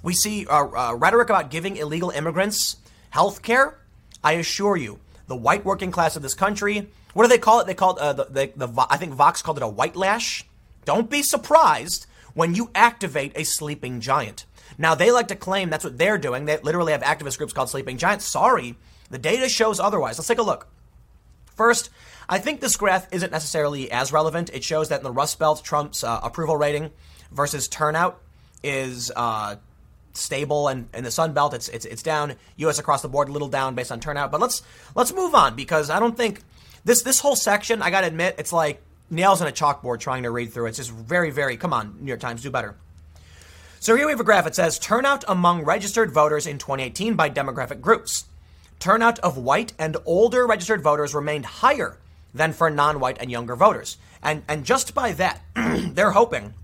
We see uh, uh, rhetoric about giving illegal immigrants health care. I assure you, the white working class of this country, what do they call it? They call it, uh, the, the, the, I think Vox called it a white lash. Don't be surprised when you activate a sleeping giant. Now, they like to claim that's what they're doing. They literally have activist groups called Sleeping Giants. Sorry, the data shows otherwise. Let's take a look. First, I think this graph isn't necessarily as relevant. It shows that in the Rust Belt, Trump's uh, approval rating versus turnout is uh, stable, and in the Sun Belt, it's, it's it's down. U.S. across the board, a little down based on turnout. But let's let's move on because I don't think this this whole section. I got to admit, it's like nails on a chalkboard trying to read through. It's just very very. Come on, New York Times, do better. So here we have a graph. It says turnout among registered voters in 2018 by demographic groups. Turnout of white and older registered voters remained higher than for non-white and younger voters. And, and just by that, they're hoping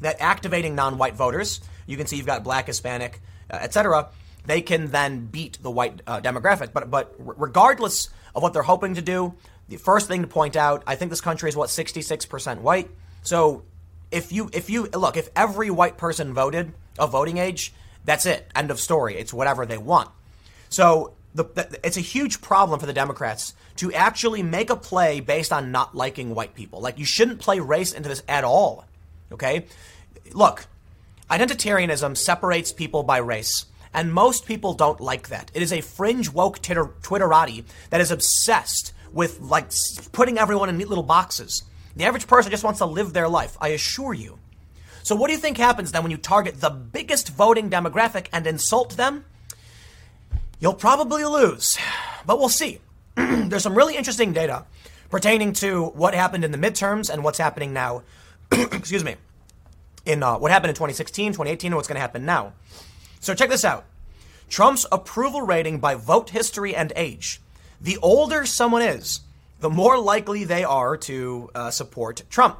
that activating non-white voters, you can see you've got black, Hispanic, uh, etc., they can then beat the white uh, demographic. But, but regardless of what they're hoping to do, the first thing to point out, I think this country is what, 66% white. So if you if you look, if every white person voted of voting age, that's it. End of story. It's whatever they want. So the, the, it's a huge problem for the Democrats to actually make a play based on not liking white people. Like you shouldn't play race into this at all. Okay? Look, identitarianism separates people by race. And most people don't like that. It is a fringe woke titter- Twitterati that is obsessed with like putting everyone in neat little boxes. The average person just wants to live their life, I assure you. So, what do you think happens then when you target the biggest voting demographic and insult them? You'll probably lose, but we'll see. There's some really interesting data pertaining to what happened in the midterms and what's happening now. excuse me. In uh, what happened in 2016, 2018, and what's going to happen now. So, check this out Trump's approval rating by vote history and age. The older someone is, the more likely they are to uh, support Trump.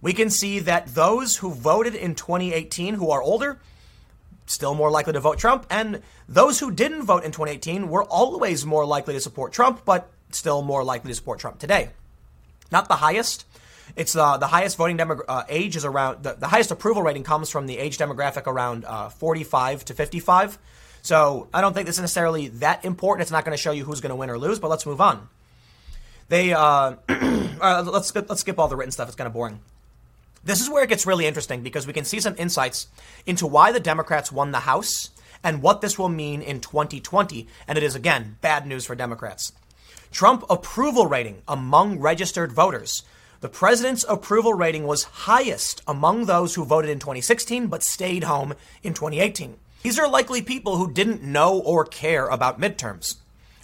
We can see that those who voted in 2018 who are older, still more likely to vote Trump, and those who didn't vote in 2018 were always more likely to support Trump, but still more likely to support Trump today. Not the highest. It's uh, the highest voting demo- uh, age is around the, the, highest approval rating comes from the age demographic around uh, 45 to 55. So I don't think this is necessarily that important. It's not going to show you who's going to win or lose, but let's move on. They uh, uh, let's let's skip all the written stuff. It's kind of boring. This is where it gets really interesting because we can see some insights into why the Democrats won the House and what this will mean in 2020. And it is again bad news for Democrats. Trump approval rating among registered voters. The president's approval rating was highest among those who voted in 2016 but stayed home in 2018. These are likely people who didn't know or care about midterms.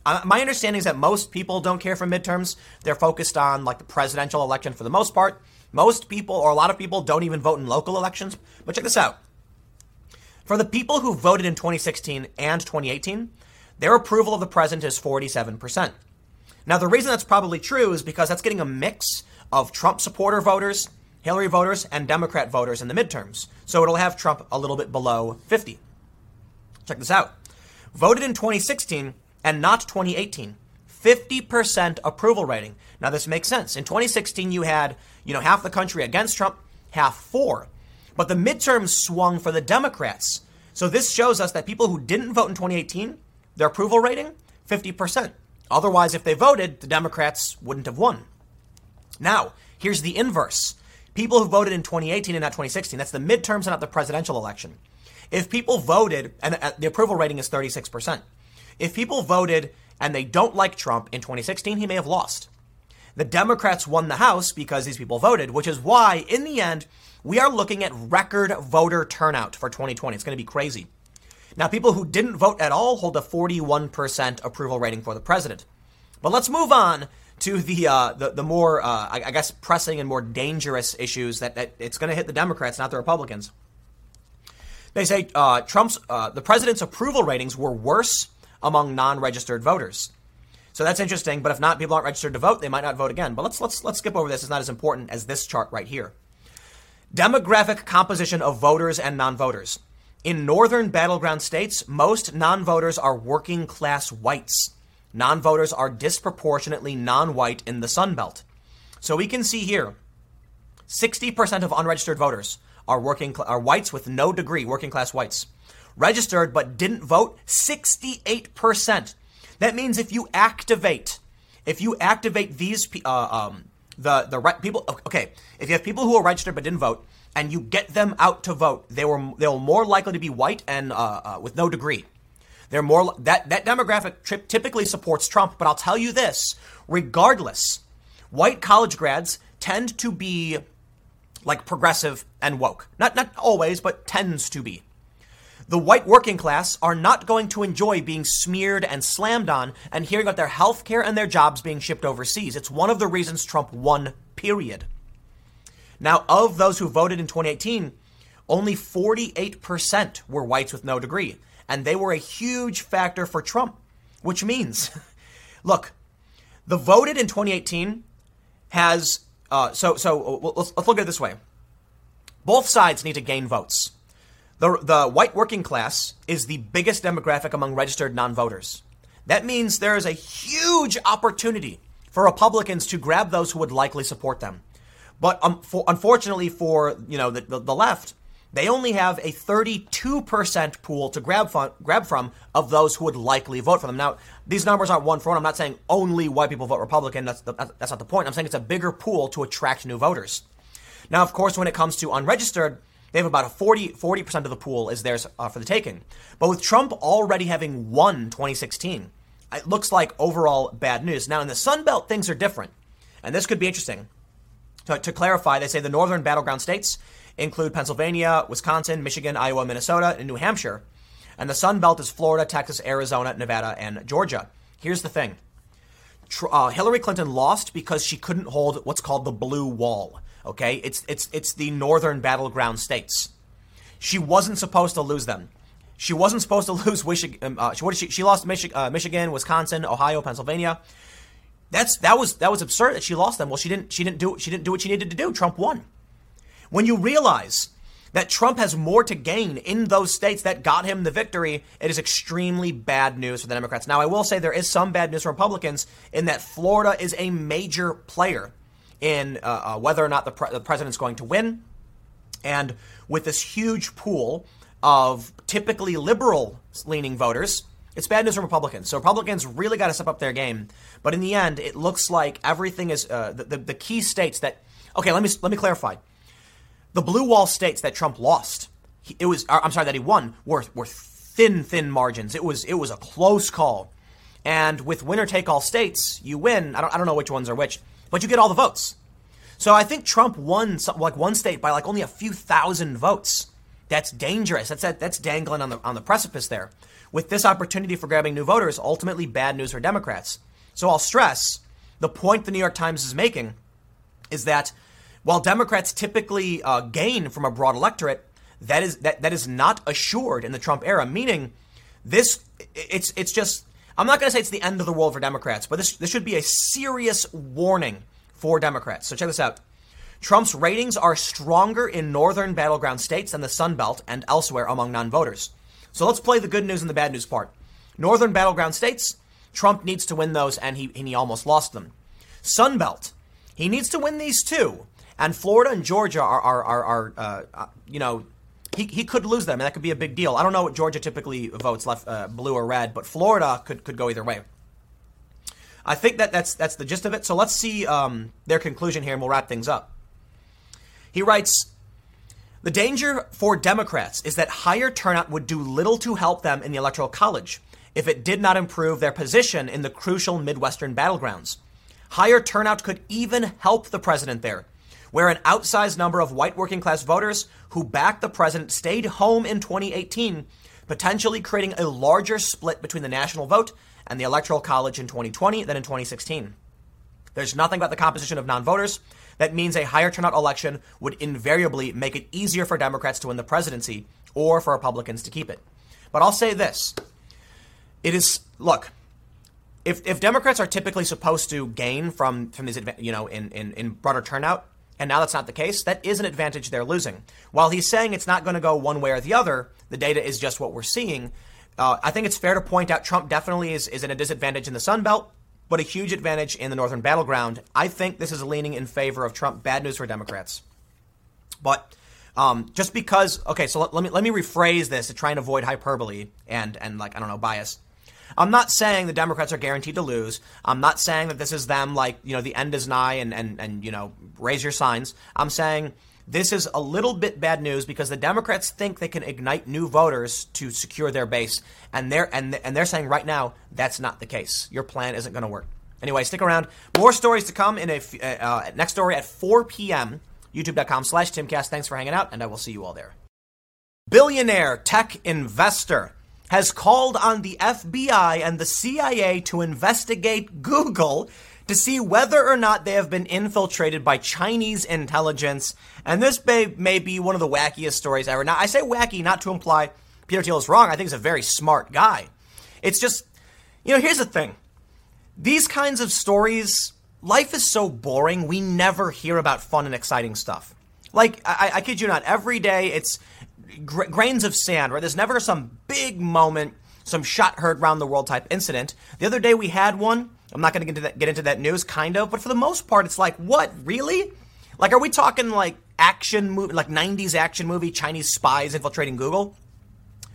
Uh, my understanding is that most people don't care for midterms. They're focused on like the presidential election for the most part. Most people, or a lot of people, don't even vote in local elections. But check this out. For the people who voted in 2016 and 2018, their approval of the president is 47%. Now, the reason that's probably true is because that's getting a mix of Trump supporter voters, Hillary voters, and Democrat voters in the midterms. So it'll have Trump a little bit below 50. Check this out. Voted in 2016, and not 2018. 50% approval rating. Now this makes sense. In 2016 you had, you know, half the country against Trump, half for. But the midterms swung for the Democrats. So this shows us that people who didn't vote in 2018, their approval rating 50%. Otherwise if they voted, the Democrats wouldn't have won. Now, here's the inverse. People who voted in 2018 and not 2016, that's the midterms and not the presidential election. If people voted and the approval rating is 36%. If people voted and they don't like Trump in 2016, he may have lost. The Democrats won the House because these people voted, which is why, in the end, we are looking at record voter turnout for 2020. It's going to be crazy. Now, people who didn't vote at all hold a 41% approval rating for the president. But let's move on to the uh, the, the more, uh, I, I, guess, pressing and more dangerous issues that, that it's going to hit the Democrats, not the Republicans. They say uh, Trump's uh, the president's approval ratings were worse among non-registered voters. So that's interesting. But if not, people aren't registered to vote, they might not vote again. But let's let's let's skip over this. It's not as important as this chart right here. Demographic composition of voters and non-voters. In northern battleground states, most non-voters are working class whites. Non-voters are disproportionately non-white in the Sun Belt. So we can see here, 60% of unregistered voters are working are whites with no degree, working class whites. Registered but didn't vote, 68%. That means if you activate, if you activate these uh, um, the the re- people, okay, if you have people who are registered but didn't vote, and you get them out to vote, they were they're more likely to be white and uh, uh, with no degree. They're more that that demographic trip typically supports Trump. But I'll tell you this: regardless, white college grads tend to be like progressive and woke. Not not always, but tends to be. The white working class are not going to enjoy being smeared and slammed on and hearing about their health care and their jobs being shipped overseas. It's one of the reasons Trump won, period. Now, of those who voted in 2018, only 48% were whites with no degree. And they were a huge factor for Trump, which means, look, the voted in 2018 has uh, so, so let's, let's look at it this way. Both sides need to gain votes. The, the white working class is the biggest demographic among registered non voters. That means there is a huge opportunity for Republicans to grab those who would likely support them. But um, for, unfortunately for you know the, the, the, left, they only have a 32% pool to grab from, grab from of those who would likely vote for them. Now, these numbers aren't one for one. I'm not saying only white people vote Republican. That's, the, that's not the point. I'm saying it's a bigger pool to attract new voters. Now, of course, when it comes to unregistered, they have about a 40, 40% of the pool is theirs uh, for the taking. But with Trump already having won 2016, it looks like overall bad news. Now, in the Sun Belt, things are different. And this could be interesting. To, to clarify, they say the northern battleground states include Pennsylvania, Wisconsin, Michigan, Iowa, Minnesota, and New Hampshire. And the Sun Belt is Florida, Texas, Arizona, Nevada, and Georgia. Here's the thing uh, Hillary Clinton lost because she couldn't hold what's called the blue wall. Okay, it's it's it's the northern battleground states. She wasn't supposed to lose them. She wasn't supposed to lose Michigan. Um, uh, she, she, she lost Michi- uh, Michigan, Wisconsin, Ohio, Pennsylvania. That's that was that was absurd that she lost them. Well, she didn't she didn't do she didn't do what she needed to do. Trump won. When you realize that Trump has more to gain in those states that got him the victory, it is extremely bad news for the Democrats. Now, I will say there is some bad news for Republicans in that Florida is a major player in uh, uh, whether or not the, pre- the president's going to win. And with this huge pool of typically liberal leaning voters, it's bad news for Republicans. So Republicans really got to step up their game. But in the end, it looks like everything is uh, the, the, the key states that. Okay, let me let me clarify. The blue wall states that Trump lost, it was uh, I'm sorry that he won were were thin thin margins. It was it was a close call. And with winner take all states, you win. I don't I don't know which ones are which, but you get all the votes. So I think Trump won some, like one state by like only a few thousand votes. That's dangerous. That's that's dangling on the on the precipice there. With this opportunity for grabbing new voters, ultimately bad news for Democrats. So I'll stress the point the New York Times is making is that while Democrats typically uh, gain from a broad electorate, that is that, that is not assured in the Trump era. Meaning, this it's it's just I'm not going to say it's the end of the world for Democrats, but this this should be a serious warning for Democrats. So check this out. Trump's ratings are stronger in northern battleground states than the Sun Belt and elsewhere among non-voters. So let's play the good news and the bad news part. Northern battleground states, Trump needs to win those, and he and he almost lost them. Sun Belt, he needs to win these too. And Florida and Georgia are, are, are, are uh, uh, you know, he, he could lose them, and that could be a big deal. I don't know what Georgia typically votes, left uh, blue or red, but Florida could, could go either way. I think that that's that's the gist of it. So let's see um, their conclusion here, and we'll wrap things up. He writes. The danger for Democrats is that higher turnout would do little to help them in the Electoral College if it did not improve their position in the crucial Midwestern battlegrounds. Higher turnout could even help the president there, where an outsized number of white working class voters who backed the president stayed home in 2018, potentially creating a larger split between the national vote and the Electoral College in 2020 than in 2016. There's nothing about the composition of non voters that means a higher turnout election would invariably make it easier for Democrats to win the presidency or for Republicans to keep it. But I'll say this it is, look, if, if Democrats are typically supposed to gain from, from these, you know, in, in, in broader turnout, and now that's not the case, that is an advantage they're losing. While he's saying it's not going to go one way or the other, the data is just what we're seeing. Uh, I think it's fair to point out Trump definitely is, is in a disadvantage in the Sun Belt, but a huge advantage in the Northern Battleground. I think this is leaning in favor of Trump. Bad news for Democrats. But um, just because, okay, so let, let, me let me rephrase this to try and avoid hyperbole and and like I don't know bias. I'm not saying the Democrats are guaranteed to lose. I'm not saying that this is them like, you know, the end is nigh and, and, and you know, raise your signs. I'm saying this is a little bit bad news because the Democrats think they can ignite new voters to secure their base. And they're, and, and they're saying right now that's not the case. Your plan isn't going to work. Anyway, stick around. More stories to come in a uh, uh, next story at 4 p.m. YouTube.com slash Timcast. Thanks for hanging out, and I will see you all there. Billionaire tech investor has called on the FBI and the CIA to investigate Google to see whether or not they have been infiltrated by Chinese intelligence. And this may, may be one of the wackiest stories ever. Now, I say wacky not to imply Peter Thiel is wrong. I think he's a very smart guy. It's just, you know, here's the thing. These kinds of stories, life is so boring, we never hear about fun and exciting stuff. Like, I, I kid you not, every day it's gra- grains of sand, right? There's never some big moment, some shot heard round the world type incident. The other day we had one. I'm not going to get, get into that news, kind of, but for the most part, it's like, what, really? Like, are we talking like action movie, like 90s action movie, Chinese spies infiltrating Google?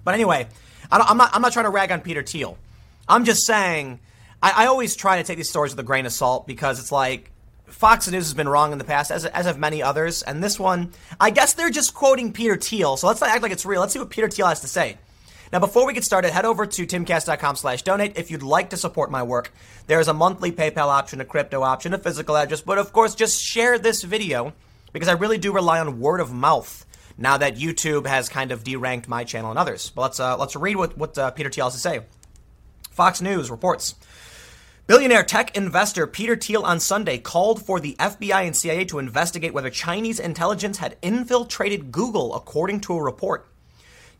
But anyway, I am not, I'm not trying to rag on Peter Thiel. I'm just saying, I, I always try to take these stories with a grain of salt because it's like, Fox News has been wrong in the past, as, as have many others. And this one, I guess they're just quoting Peter Thiel. So let's not act like it's real. Let's see what Peter Thiel has to say. Now, before we get started, head over to timcast.com slash donate if you'd like to support my work. There's a monthly PayPal option, a crypto option, a physical address, but of course, just share this video because I really do rely on word of mouth now that YouTube has kind of deranked my channel and others. But let's, uh, let's read what, what uh, Peter Thiel has to say. Fox News reports Billionaire tech investor Peter Thiel on Sunday called for the FBI and CIA to investigate whether Chinese intelligence had infiltrated Google, according to a report.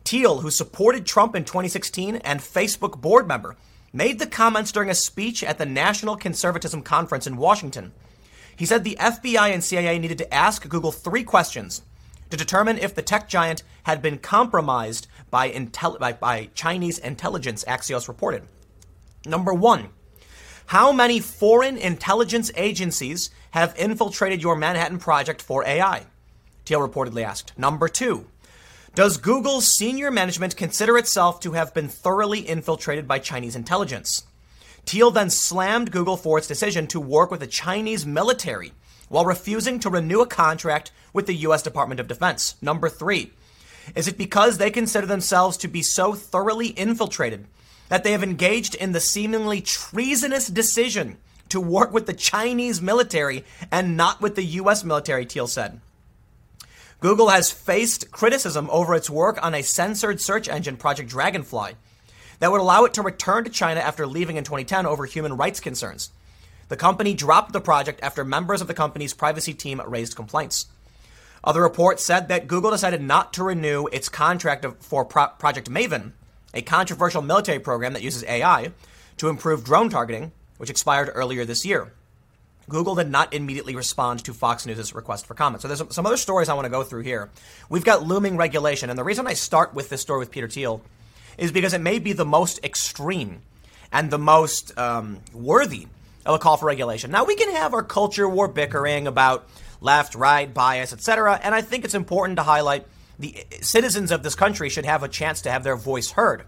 Thiel, who supported Trump in 2016 and Facebook board member, made the comments during a speech at the National Conservatism Conference in Washington. He said the FBI and CIA needed to ask Google three questions to determine if the tech giant had been compromised by, intel- by, by Chinese intelligence, Axios reported. Number one, how many foreign intelligence agencies have infiltrated your Manhattan Project for AI? Thiel reportedly asked. Number two, does Google's senior management consider itself to have been thoroughly infiltrated by Chinese intelligence? Thiel then slammed Google for its decision to work with the Chinese military while refusing to renew a contract with the U.S. Department of Defense. Number three, is it because they consider themselves to be so thoroughly infiltrated that they have engaged in the seemingly treasonous decision to work with the Chinese military and not with the U.S. military, Thiel said. Google has faced criticism over its work on a censored search engine, Project Dragonfly, that would allow it to return to China after leaving in 2010 over human rights concerns. The company dropped the project after members of the company's privacy team raised complaints. Other reports said that Google decided not to renew its contract for Pro- Project Maven a controversial military program that uses AI to improve drone targeting, which expired earlier this year. Google did not immediately respond to Fox News' request for comment. So there's some other stories I want to go through here. We've got looming regulation, and the reason I start with this story with Peter Thiel is because it may be the most extreme and the most um, worthy of a call for regulation. Now we can have our culture war bickering about left, right, bias, etc., and I think it's important to highlight the eh, citizens of this country should have a chance to have their voice heard.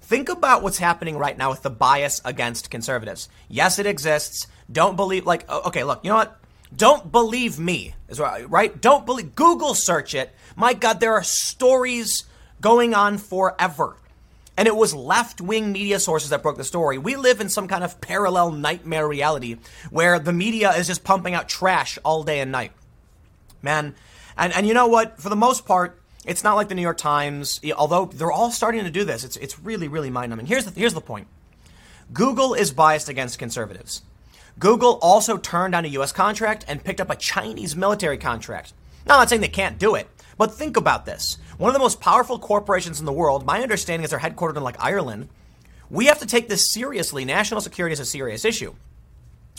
Think about what's happening right now with the bias against conservatives. Yes, it exists. Don't believe, like, okay, look, you know what? Don't believe me, is right, right? Don't believe, Google search it. My God, there are stories going on forever and it was left wing media sources that broke the story. We live in some kind of parallel nightmare reality where the media is just pumping out trash all day and night. Man, and, and you know what? For the most part, it's not like the New York Times, although they're all starting to do this. It's, it's really, really mind numbing. Here's the, here's the point Google is biased against conservatives. Google also turned down a U.S. contract and picked up a Chinese military contract. Now, I'm not saying they can't do it, but think about this. One of the most powerful corporations in the world, my understanding is they're headquartered in like Ireland. We have to take this seriously. National security is a serious issue.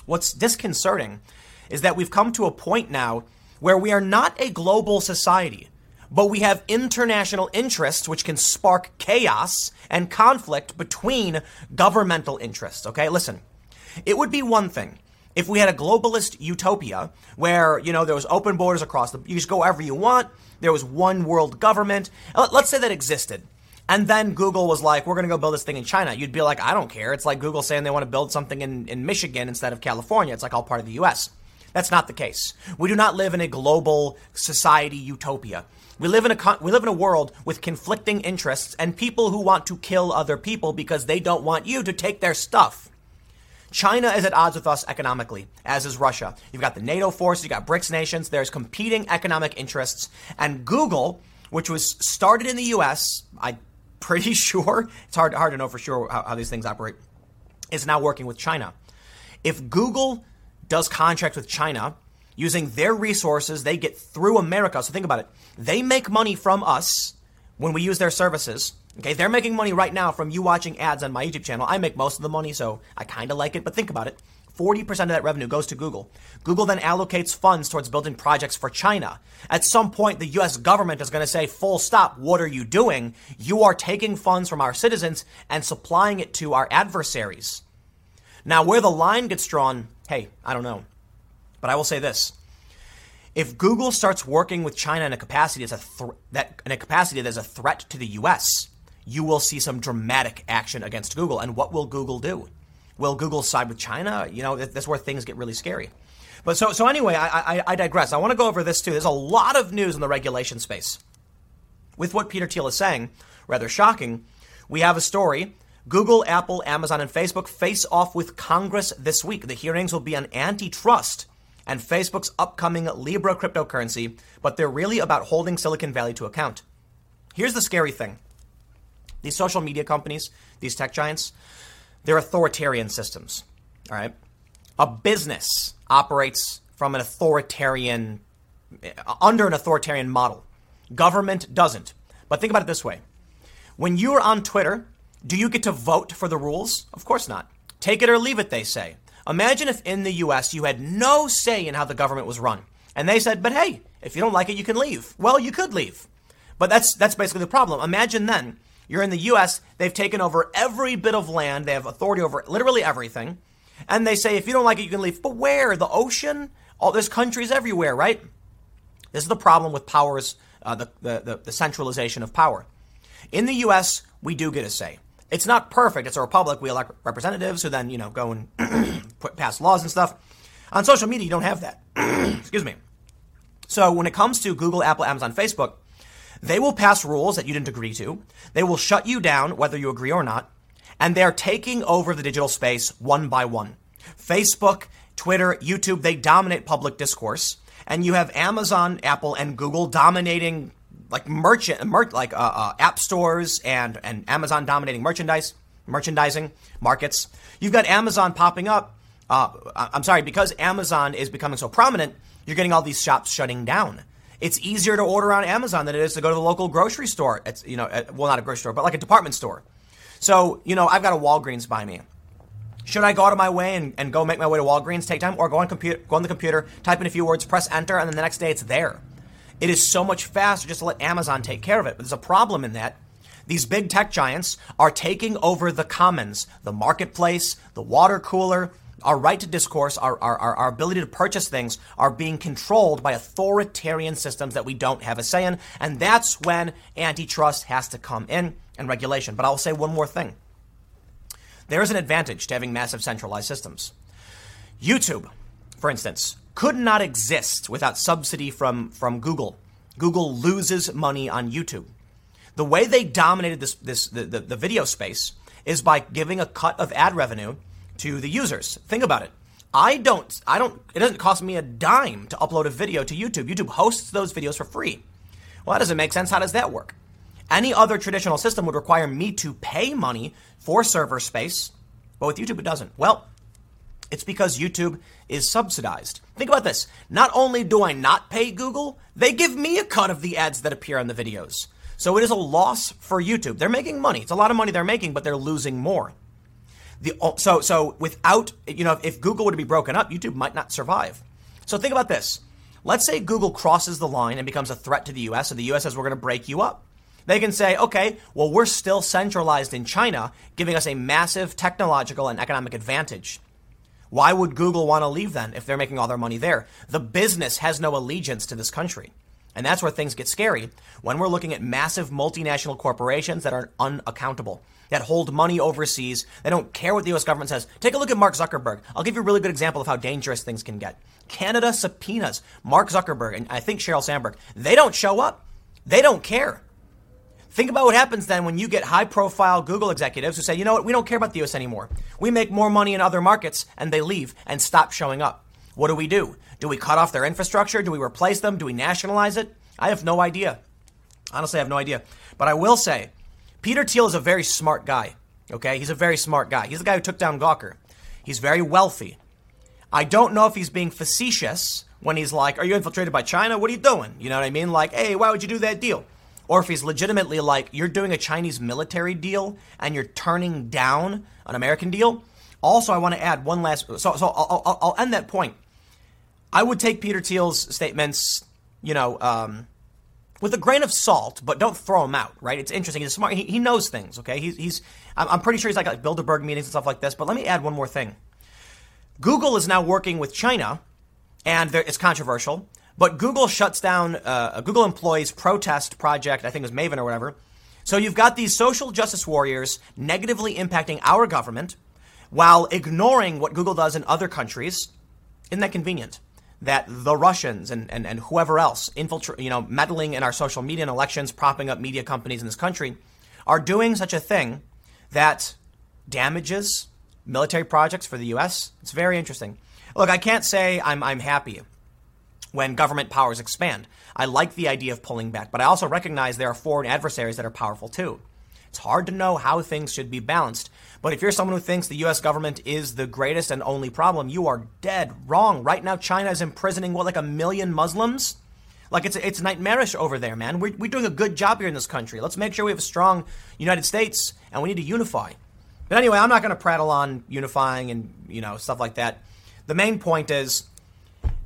What's disconcerting is that we've come to a point now where we are not a global society, but we have international interests which can spark chaos and conflict between governmental interests. Okay, listen, it would be one thing if we had a globalist utopia where, you know, there was open borders across the, you just go wherever you want, there was one world government. Let's say that existed. And then Google was like, we're going to go build this thing in China. You'd be like, I don't care. It's like Google saying they want to build something in, in Michigan instead of California. It's like all part of the US. That's not the case. We do not live in a global society utopia. We live in a we live in a world with conflicting interests and people who want to kill other people because they don't want you to take their stuff. China is at odds with us economically, as is Russia. You've got the NATO forces, you've got BRICS nations, there's competing economic interests. And Google, which was started in the US, I'm pretty sure, it's hard, hard to know for sure how, how these things operate, is now working with China. If Google does contract with China, using their resources they get through America, so think about it. They make money from us when we use their services. Okay, they're making money right now from you watching ads on my YouTube channel. I make most of the money, so I kind of like it, but think about it. 40% of that revenue goes to Google. Google then allocates funds towards building projects for China. At some point, the US government is going to say, full stop, what are you doing? You are taking funds from our citizens and supplying it to our adversaries. Now, where the line gets drawn, hey, I don't know. But I will say this. If Google starts working with China in a capacity as a th- that in a capacity that is a threat to the US, you will see some dramatic action against Google. And what will Google do? Will Google side with China? You know, that's where things get really scary. But so, so anyway, I, I, I digress. I want to go over this too. There's a lot of news in the regulation space. With what Peter Thiel is saying, rather shocking, we have a story. Google, Apple, Amazon, and Facebook face off with Congress this week. The hearings will be on antitrust and Facebook's upcoming Libra cryptocurrency, but they're really about holding Silicon Valley to account. Here's the scary thing these social media companies, these tech giants, they're authoritarian systems. All right. A business operates from an authoritarian, under an authoritarian model. Government doesn't. But think about it this way when you're on Twitter, do you get to vote for the rules? Of course not. Take it or leave it, they say. Imagine if in the US you had no say in how the government was run. And they said, but hey, if you don't like it, you can leave. Well, you could leave. But that's, that's basically the problem. Imagine then you're in the US, they've taken over every bit of land, they have authority over literally everything. And they say, if you don't like it, you can leave. But where? The ocean? All there's countries everywhere, right? This is the problem with powers, uh, the, the, the centralization of power. In the US, we do get a say. It's not perfect. It's a republic. We elect representatives who then, you know, go and put, pass laws and stuff. On social media, you don't have that. Excuse me. So when it comes to Google, Apple, Amazon, Facebook, they will pass rules that you didn't agree to. They will shut you down, whether you agree or not. And they're taking over the digital space one by one. Facebook, Twitter, YouTube, they dominate public discourse. And you have Amazon, Apple, and Google dominating like merchant, mer- like uh, uh, app stores and, and Amazon dominating merchandise, merchandising markets. You've got Amazon popping up. Uh, I'm sorry, because Amazon is becoming so prominent, you're getting all these shops shutting down. It's easier to order on Amazon than it is to go to the local grocery store. It's, you know, well, not a grocery store, but like a department store. So, you know, I've got a Walgreens by me. Should I go out of my way and, and go make my way to Walgreens, take time, or go on computer, go on the computer, type in a few words, press enter, and then the next day it's there? It is so much faster just to let Amazon take care of it. But there's a problem in that. These big tech giants are taking over the commons, the marketplace, the water cooler, our right to discourse, our, our, our ability to purchase things are being controlled by authoritarian systems that we don't have a say in. And that's when antitrust has to come in and regulation. But I'll say one more thing. There is an advantage to having massive centralized systems. YouTube, for instance, could not exist without subsidy from, from Google. Google loses money on YouTube. The way they dominated this, this the, the, the video space is by giving a cut of ad revenue to the users. Think about it. I don't, I don't, it doesn't cost me a dime to upload a video to YouTube. YouTube hosts those videos for free. Well, that doesn't make sense. How does that work? Any other traditional system would require me to pay money for server space, but with YouTube it doesn't. Well, it's because YouTube is subsidized. Think about this. Not only do I not pay Google, they give me a cut of the ads that appear on the videos. So it is a loss for YouTube. They're making money. It's a lot of money they're making, but they're losing more. The, oh, so, so without, you know, if Google were to be broken up, YouTube might not survive. So think about this. Let's say Google crosses the line and becomes a threat to the US, and the US says we're going to break you up. They can say, okay, well, we're still centralized in China, giving us a massive technological and economic advantage. Why would Google want to leave then if they're making all their money there? The business has no allegiance to this country. And that's where things get scary when we're looking at massive multinational corporations that are unaccountable, that hold money overseas. They don't care what the US government says. Take a look at Mark Zuckerberg. I'll give you a really good example of how dangerous things can get. Canada subpoenas Mark Zuckerberg and I think Sheryl Sandberg. They don't show up. They don't care. Think about what happens then when you get high profile Google executives who say, you know what, we don't care about the US anymore. We make more money in other markets, and they leave and stop showing up. What do we do? Do we cut off their infrastructure? Do we replace them? Do we nationalize it? I have no idea. Honestly, I have no idea. But I will say, Peter Thiel is a very smart guy. Okay? He's a very smart guy. He's the guy who took down Gawker. He's very wealthy. I don't know if he's being facetious when he's like, Are you infiltrated by China? What are you doing? You know what I mean? Like, hey, why would you do that deal? Or if he's legitimately like, you're doing a Chinese military deal and you're turning down an American deal. Also, I want to add one last. So, so I'll, I'll, I'll end that point. I would take Peter Thiel's statements, you know, um, with a grain of salt, but don't throw him out, right? It's interesting. He's smart. He, he knows things, okay? He's, he's I'm pretty sure he's like, like Bilderberg meetings and stuff like this. But let me add one more thing. Google is now working with China, and it's controversial. But Google shuts down uh, a Google employees protest project, I think it was Maven or whatever. So you've got these social justice warriors negatively impacting our government while ignoring what Google does in other countries. Isn't that convenient? That the Russians and, and, and whoever else infiltrate, you know, meddling in our social media and elections, propping up media companies in this country, are doing such a thing that damages military projects for the U.S. It's very interesting. Look, I can't say I'm, I'm happy when government powers expand. I like the idea of pulling back, but I also recognize there are foreign adversaries that are powerful too. It's hard to know how things should be balanced. But if you're someone who thinks the US government is the greatest and only problem, you are dead wrong. Right now, China is imprisoning, what, like a million Muslims? Like it's, it's nightmarish over there, man. We're, we're doing a good job here in this country. Let's make sure we have a strong United States and we need to unify. But anyway, I'm not going to prattle on unifying and, you know, stuff like that. The main point is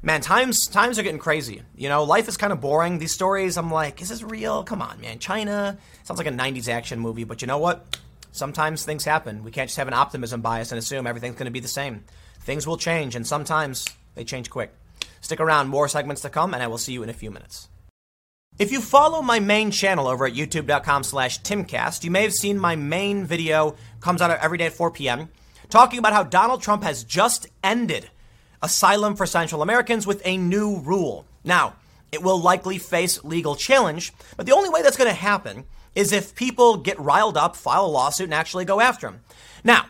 man, times times are getting crazy. You know, life is kind of boring. These stories, I'm like, is this real? Come on, man. China sounds like a '90s action movie, but you know what? Sometimes things happen. We can't just have an optimism bias and assume everything's going to be the same. Things will change, and sometimes they change quick. Stick around, more segments to come, and I will see you in a few minutes. If you follow my main channel over at youtube.com slash timcast, you may have seen my main video comes out every day at 4 p.m. talking about how Donald Trump has just ended asylum for Central Americans with a new rule. Now, it will likely face legal challenge, but the only way that's going to happen is if people get riled up, file a lawsuit, and actually go after him. Now,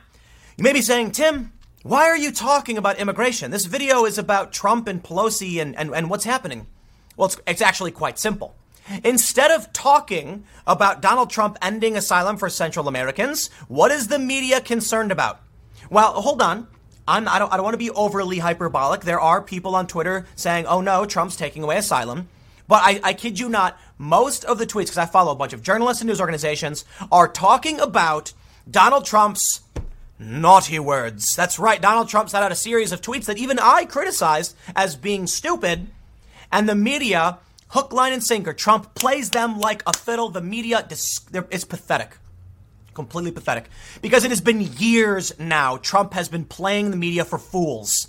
you may be saying, Tim, why are you talking about immigration? This video is about Trump and Pelosi and, and, and what's happening. Well, it's, it's actually quite simple. Instead of talking about Donald Trump ending asylum for Central Americans, what is the media concerned about? Well, hold on. I'm, I don't, I don't want to be overly hyperbolic. There are people on Twitter saying, oh no, Trump's taking away asylum. But I, I kid you not, most of the tweets, because I follow a bunch of journalists and news organizations, are talking about Donald Trump's naughty words. That's right, Donald Trump sent out a series of tweets that even I criticized as being stupid, and the media, hook, line, and sinker, Trump plays them like a fiddle. The media, it's pathetic completely pathetic. Because it has been years now, Trump has been playing the media for fools.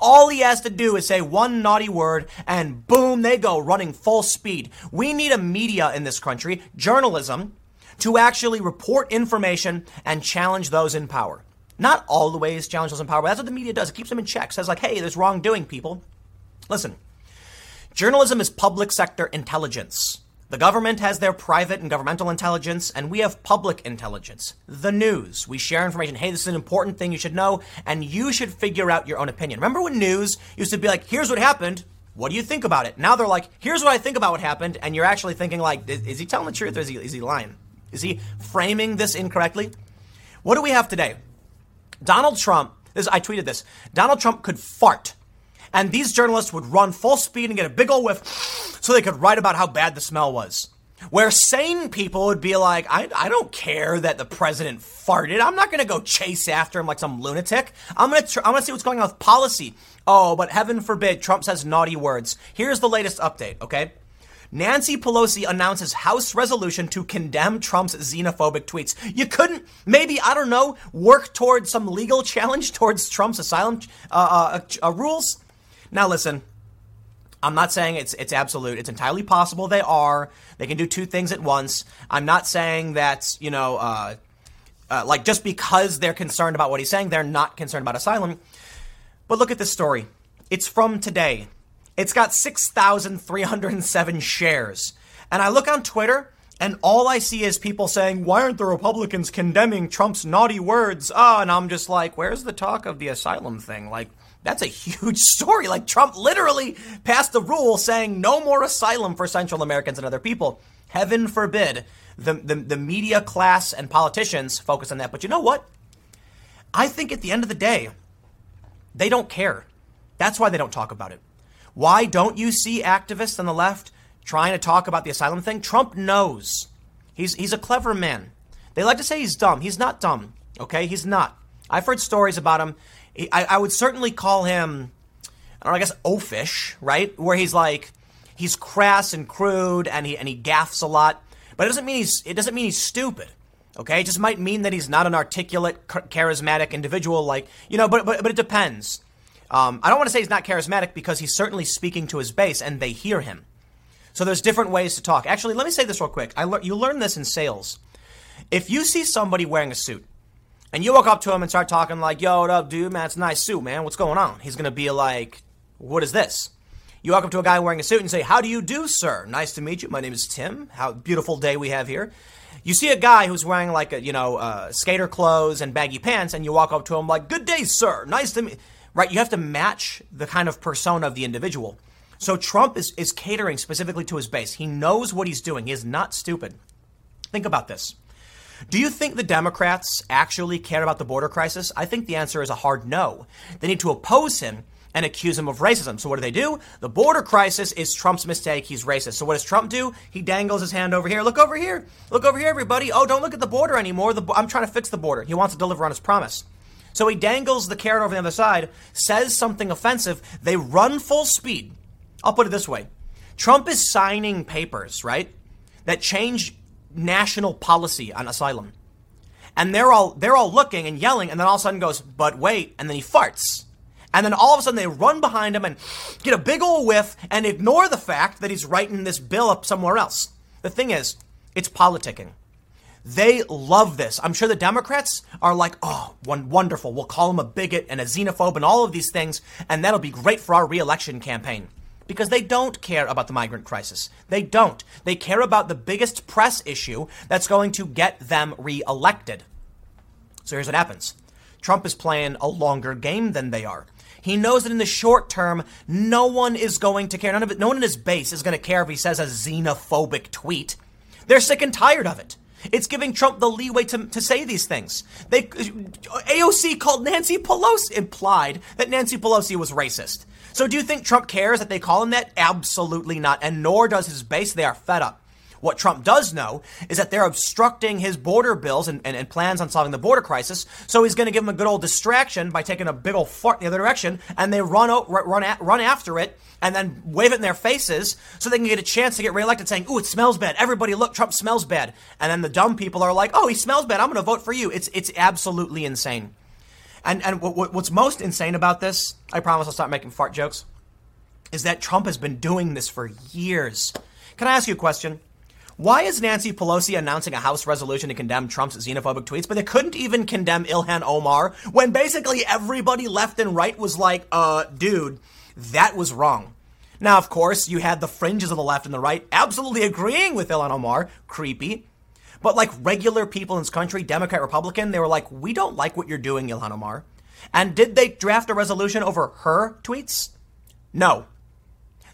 All he has to do is say one naughty word, and boom, they go running full speed. We need a media in this country, journalism, to actually report information and challenge those in power. Not all the ways challenge those in power, but that's what the media does. It keeps them in check. Says like, hey, there's wrongdoing, people. Listen, journalism is public sector intelligence. The government has their private and governmental intelligence, and we have public intelligence. The news. We share information. Hey, this is an important thing you should know, and you should figure out your own opinion. Remember when news used to be like, here's what happened. What do you think about it? Now they're like, here's what I think about what happened, and you're actually thinking like, is, is he telling the truth or is he, is he lying? Is he framing this incorrectly? What do we have today? Donald Trump, this, I tweeted this, Donald Trump could fart and these journalists would run full speed and get a big old whiff so they could write about how bad the smell was. Where sane people would be like, I, I don't care that the president farted. I'm not going to go chase after him like some lunatic. I'm going to tr- see what's going on with policy. Oh, but heaven forbid Trump says naughty words. Here's the latest update, okay? Nancy Pelosi announces House resolution to condemn Trump's xenophobic tweets. You couldn't, maybe, I don't know, work towards some legal challenge towards Trump's asylum uh, uh, uh, rules? Now, listen, I'm not saying it's it's absolute. It's entirely possible they are. They can do two things at once. I'm not saying that you know, uh, uh, like just because they're concerned about what he's saying, they're not concerned about asylum. But look at this story. It's from today. It's got 6,307 shares. And I look on Twitter, and all I see is people saying, Why aren't the Republicans condemning Trump's naughty words? Ah, oh, and I'm just like, Where's the talk of the asylum thing? Like, that's a huge story. Like Trump literally passed a rule saying no more asylum for Central Americans and other people. Heaven forbid the, the, the media class and politicians focus on that. But you know what? I think at the end of the day, they don't care. That's why they don't talk about it. Why don't you see activists on the left trying to talk about the asylum thing? Trump knows. He's, he's a clever man. They like to say he's dumb. He's not dumb. Okay? He's not. I've heard stories about him I, I would certainly call him, or I guess, oafish, right? Where he's like, he's crass and crude, and he and he gaffes a lot. But it doesn't mean he's it doesn't mean he's stupid. Okay, it just might mean that he's not an articulate, charismatic individual. Like you know, but but but it depends. Um, I don't want to say he's not charismatic because he's certainly speaking to his base, and they hear him. So there's different ways to talk. Actually, let me say this real quick. I le- you learn this in sales. If you see somebody wearing a suit, and you walk up to him and start talking like, yo, what up, dude? Man, it's a nice suit, man. What's going on? He's to be like, what is this? You walk up to a guy wearing a suit and say, how do you do, sir? Nice to meet you. My name is Tim. How beautiful day we have here. You see a guy who's wearing like a, you know, uh, skater clothes and baggy pants, and you walk up to him like, good day, sir. Nice to meet Right? You have to match the kind of persona of the individual. So Trump is, is catering specifically to his base. He knows what he's doing. He is not stupid. Think about this. Do you think the Democrats actually care about the border crisis? I think the answer is a hard no. They need to oppose him and accuse him of racism. So what do they do? The border crisis is Trump's mistake. He's racist. So what does Trump do? He dangles his hand over here. Look over here. Look over here, everybody. Oh, don't look at the border anymore. The, I'm trying to fix the border. He wants to deliver on his promise. So he dangles the carrot over the other side, says something offensive. They run full speed. I'll put it this way. Trump is signing papers, right? That change national policy on asylum. And they're all they're all looking and yelling, and then all of a sudden goes, but wait, and then he farts. And then all of a sudden they run behind him and get a big old whiff and ignore the fact that he's writing this bill up somewhere else. The thing is, it's politicking. They love this. I'm sure the Democrats are like, oh, one wonderful. We'll call him a bigot and a xenophobe and all of these things, and that'll be great for our reelection campaign because they don't care about the migrant crisis. They don't. They care about the biggest press issue that's going to get them reelected. So here's what happens Trump is playing a longer game than they are. He knows that in the short term, no one is going to care. None of it, no one in his base is going to care if he says a xenophobic tweet. They're sick and tired of it. It's giving Trump the leeway to, to say these things. They AOC called Nancy Pelosi implied that Nancy Pelosi was racist. So do you think Trump cares that they call him that? Absolutely not. And nor does his base. They are fed up. What Trump does know is that they're obstructing his border bills and, and, and plans on solving the border crisis. So he's going to give them a good old distraction by taking a big old fart in the other direction, and they run out, run at run after it and then wave it in their faces so they can get a chance to get reelected, saying, "Ooh, it smells bad. Everybody, look, Trump smells bad." And then the dumb people are like, "Oh, he smells bad. I'm going to vote for you." It's it's absolutely insane. And and what, what's most insane about this, I promise I'll stop making fart jokes, is that Trump has been doing this for years. Can I ask you a question? Why is Nancy Pelosi announcing a House resolution to condemn Trump's xenophobic tweets, but they couldn't even condemn Ilhan Omar when basically everybody left and right was like, uh, dude, that was wrong. Now, of course, you had the fringes of the left and the right absolutely agreeing with Ilhan Omar. Creepy. But like regular people in this country, Democrat, Republican, they were like, we don't like what you're doing, Ilhan Omar. And did they draft a resolution over her tweets? No.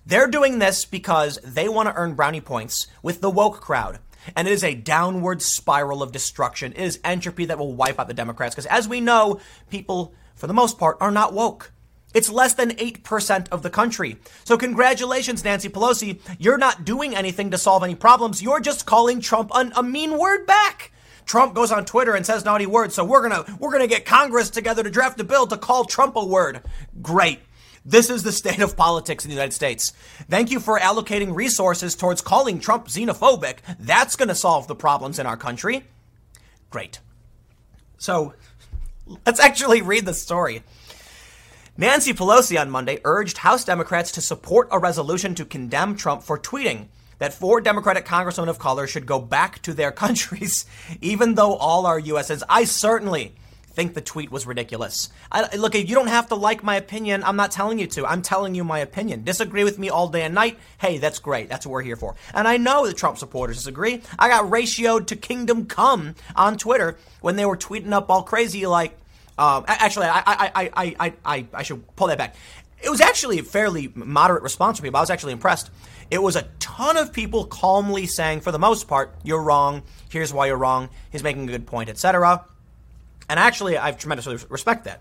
They're doing this because they want to earn brownie points with the woke crowd. And it is a downward spiral of destruction. It is entropy that will wipe out the Democrats. Because as we know, people, for the most part, are not woke. It's less than 8% of the country. So congratulations, Nancy Pelosi. You're not doing anything to solve any problems. You're just calling Trump an, a mean word back. Trump goes on Twitter and says naughty words, so we're gonna we're gonna get Congress together to draft a bill to call Trump a word. Great. This is the state of politics in the United States. Thank you for allocating resources towards calling Trump xenophobic. That's to solve the problems in our country. Great. So, let's actually read the story. Nancy Pelosi on Monday urged House Democrats to support a resolution to condemn Trump for tweeting that four Democratic congresswomen of color should go back to their countries, even though all are U.S. I certainly think the tweet was ridiculous. I, look, you don't have to like my opinion. I'm not telling you to. I'm telling you my opinion. Disagree with me all day and night. Hey, that's great. That's what we're here for. And I know the Trump supporters disagree. I got ratioed to Kingdom Come on Twitter when they were tweeting up all crazy like. Um, actually, I, I, I, I, I, I should pull that back. It was actually a fairly moderate response from people. I was actually impressed. It was a ton of people calmly saying, for the most part, "You're wrong. Here's why you're wrong. He's making a good point, etc." And actually, I tremendously respect that.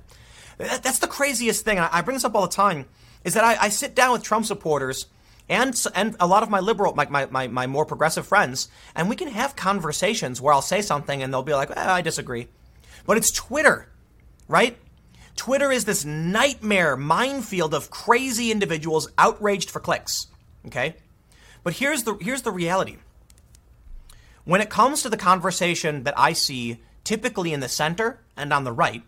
That's the craziest thing. I bring this up all the time. Is that I, I sit down with Trump supporters and and a lot of my liberal, my, my, my, my, more progressive friends, and we can have conversations where I'll say something and they'll be like, eh, I disagree. But it's Twitter, right? Twitter is this nightmare minefield of crazy individuals outraged for clicks. Okay? But here's the here's the reality. When it comes to the conversation that I see typically in the center and on the right,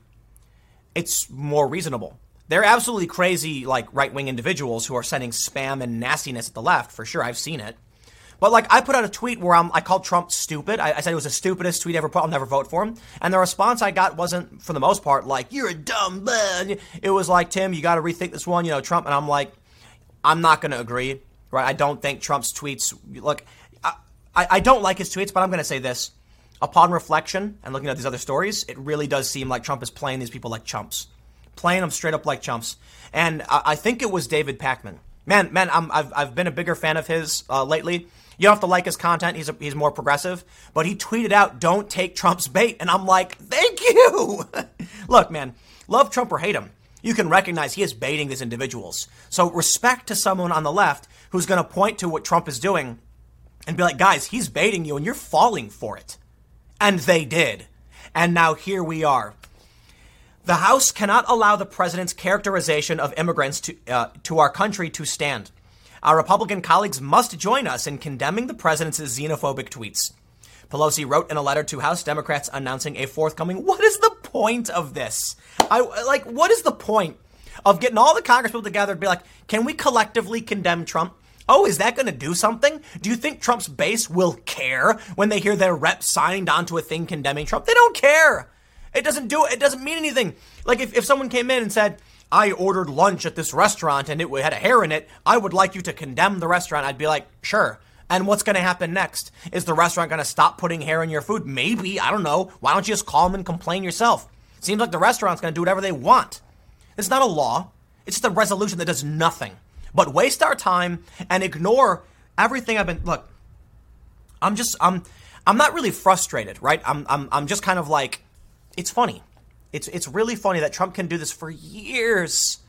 it's more reasonable. They're absolutely crazy, like right wing individuals who are sending spam and nastiness at the left, for sure. I've seen it. But like, I put out a tweet where I'm, I called Trump stupid. I, I, said it was the stupidest tweet ever put. I'll never vote for him. And the response I got wasn't, for the most part, like "you're a dumb man." It was like, "Tim, you got to rethink this one." You know, Trump. And I'm like, I'm not going to agree. Right? I don't think Trump's tweets. Look, I, I don't like his tweets, but I'm going to say this upon reflection and looking at these other stories, it really does seem like Trump is playing these people like chumps, playing them straight up like chumps. And I, I think it was David Pakman. Man, man, i have I've been a bigger fan of his uh, lately. You don't have to like his content; he's a, he's more progressive. But he tweeted out, "Don't take Trump's bait," and I'm like, "Thank you." Look, man, love Trump or hate him, you can recognize he is baiting these individuals. So respect to someone on the left who's going to point to what Trump is doing and be like, "Guys, he's baiting you, and you're falling for it." And they did. And now here we are. The House cannot allow the president's characterization of immigrants to, uh, to our country to stand. Our Republican colleagues must join us in condemning the president's xenophobic tweets. Pelosi wrote in a letter to House Democrats announcing a forthcoming. What is the point of this? I like. What is the point of getting all the Congresspeople together and be like, can we collectively condemn Trump? Oh, is that going to do something? Do you think Trump's base will care when they hear their rep signed onto a thing condemning Trump? They don't care. It doesn't do it. doesn't mean anything. Like if, if someone came in and said, I ordered lunch at this restaurant and it had a hair in it, I would like you to condemn the restaurant. I'd be like, sure. And what's going to happen next? Is the restaurant going to stop putting hair in your food? Maybe. I don't know. Why don't you just call them and complain yourself? Seems like the restaurant's going to do whatever they want. It's not a law. It's just a resolution that does nothing but waste our time and ignore everything I've been. Look, I'm just I'm I'm not really frustrated, right? I'm I'm I'm just kind of like, it's funny. It's it's really funny that Trump can do this for years.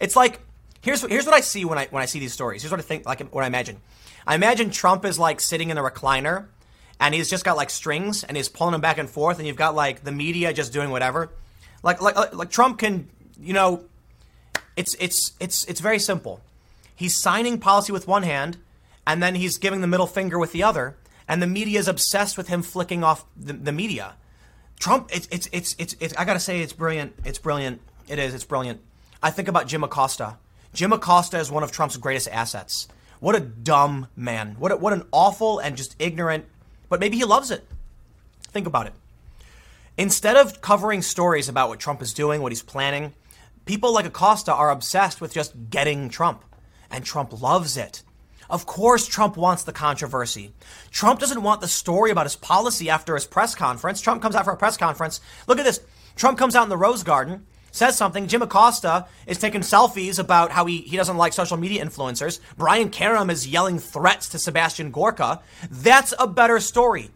It's like here's here's what I see when I when I see these stories. Here's what I think like what I imagine. I imagine Trump is like sitting in a recliner and he's just got like strings and he's pulling them back and forth and you've got like the media just doing whatever. Like like uh, like Trump can, you know, it's it's it's it's very simple. He's signing policy with one hand, and then he's giving the middle finger with the other, and the media is obsessed with him flicking off the, the media. Trump, it's, it's, it's, it's, it's, I gotta say, it's brilliant. It's brilliant. It is, it's brilliant. I think about Jim Acosta. Jim Acosta is one of Trump's greatest assets. What a dumb man. What, a, what an awful and just ignorant, but maybe he loves it. Think about it. Instead of covering stories about what Trump is doing, what he's planning, people like Acosta are obsessed with just getting Trump. And Trump loves it. Of course, Trump wants the controversy. Trump doesn't want the story about his policy after his press conference. Trump comes out for a press conference. Look at this. Trump comes out in the Rose Garden, says something. Jim Acosta is taking selfies about how he, he doesn't like social media influencers. Brian Karem is yelling threats to Sebastian Gorka. That's a better story.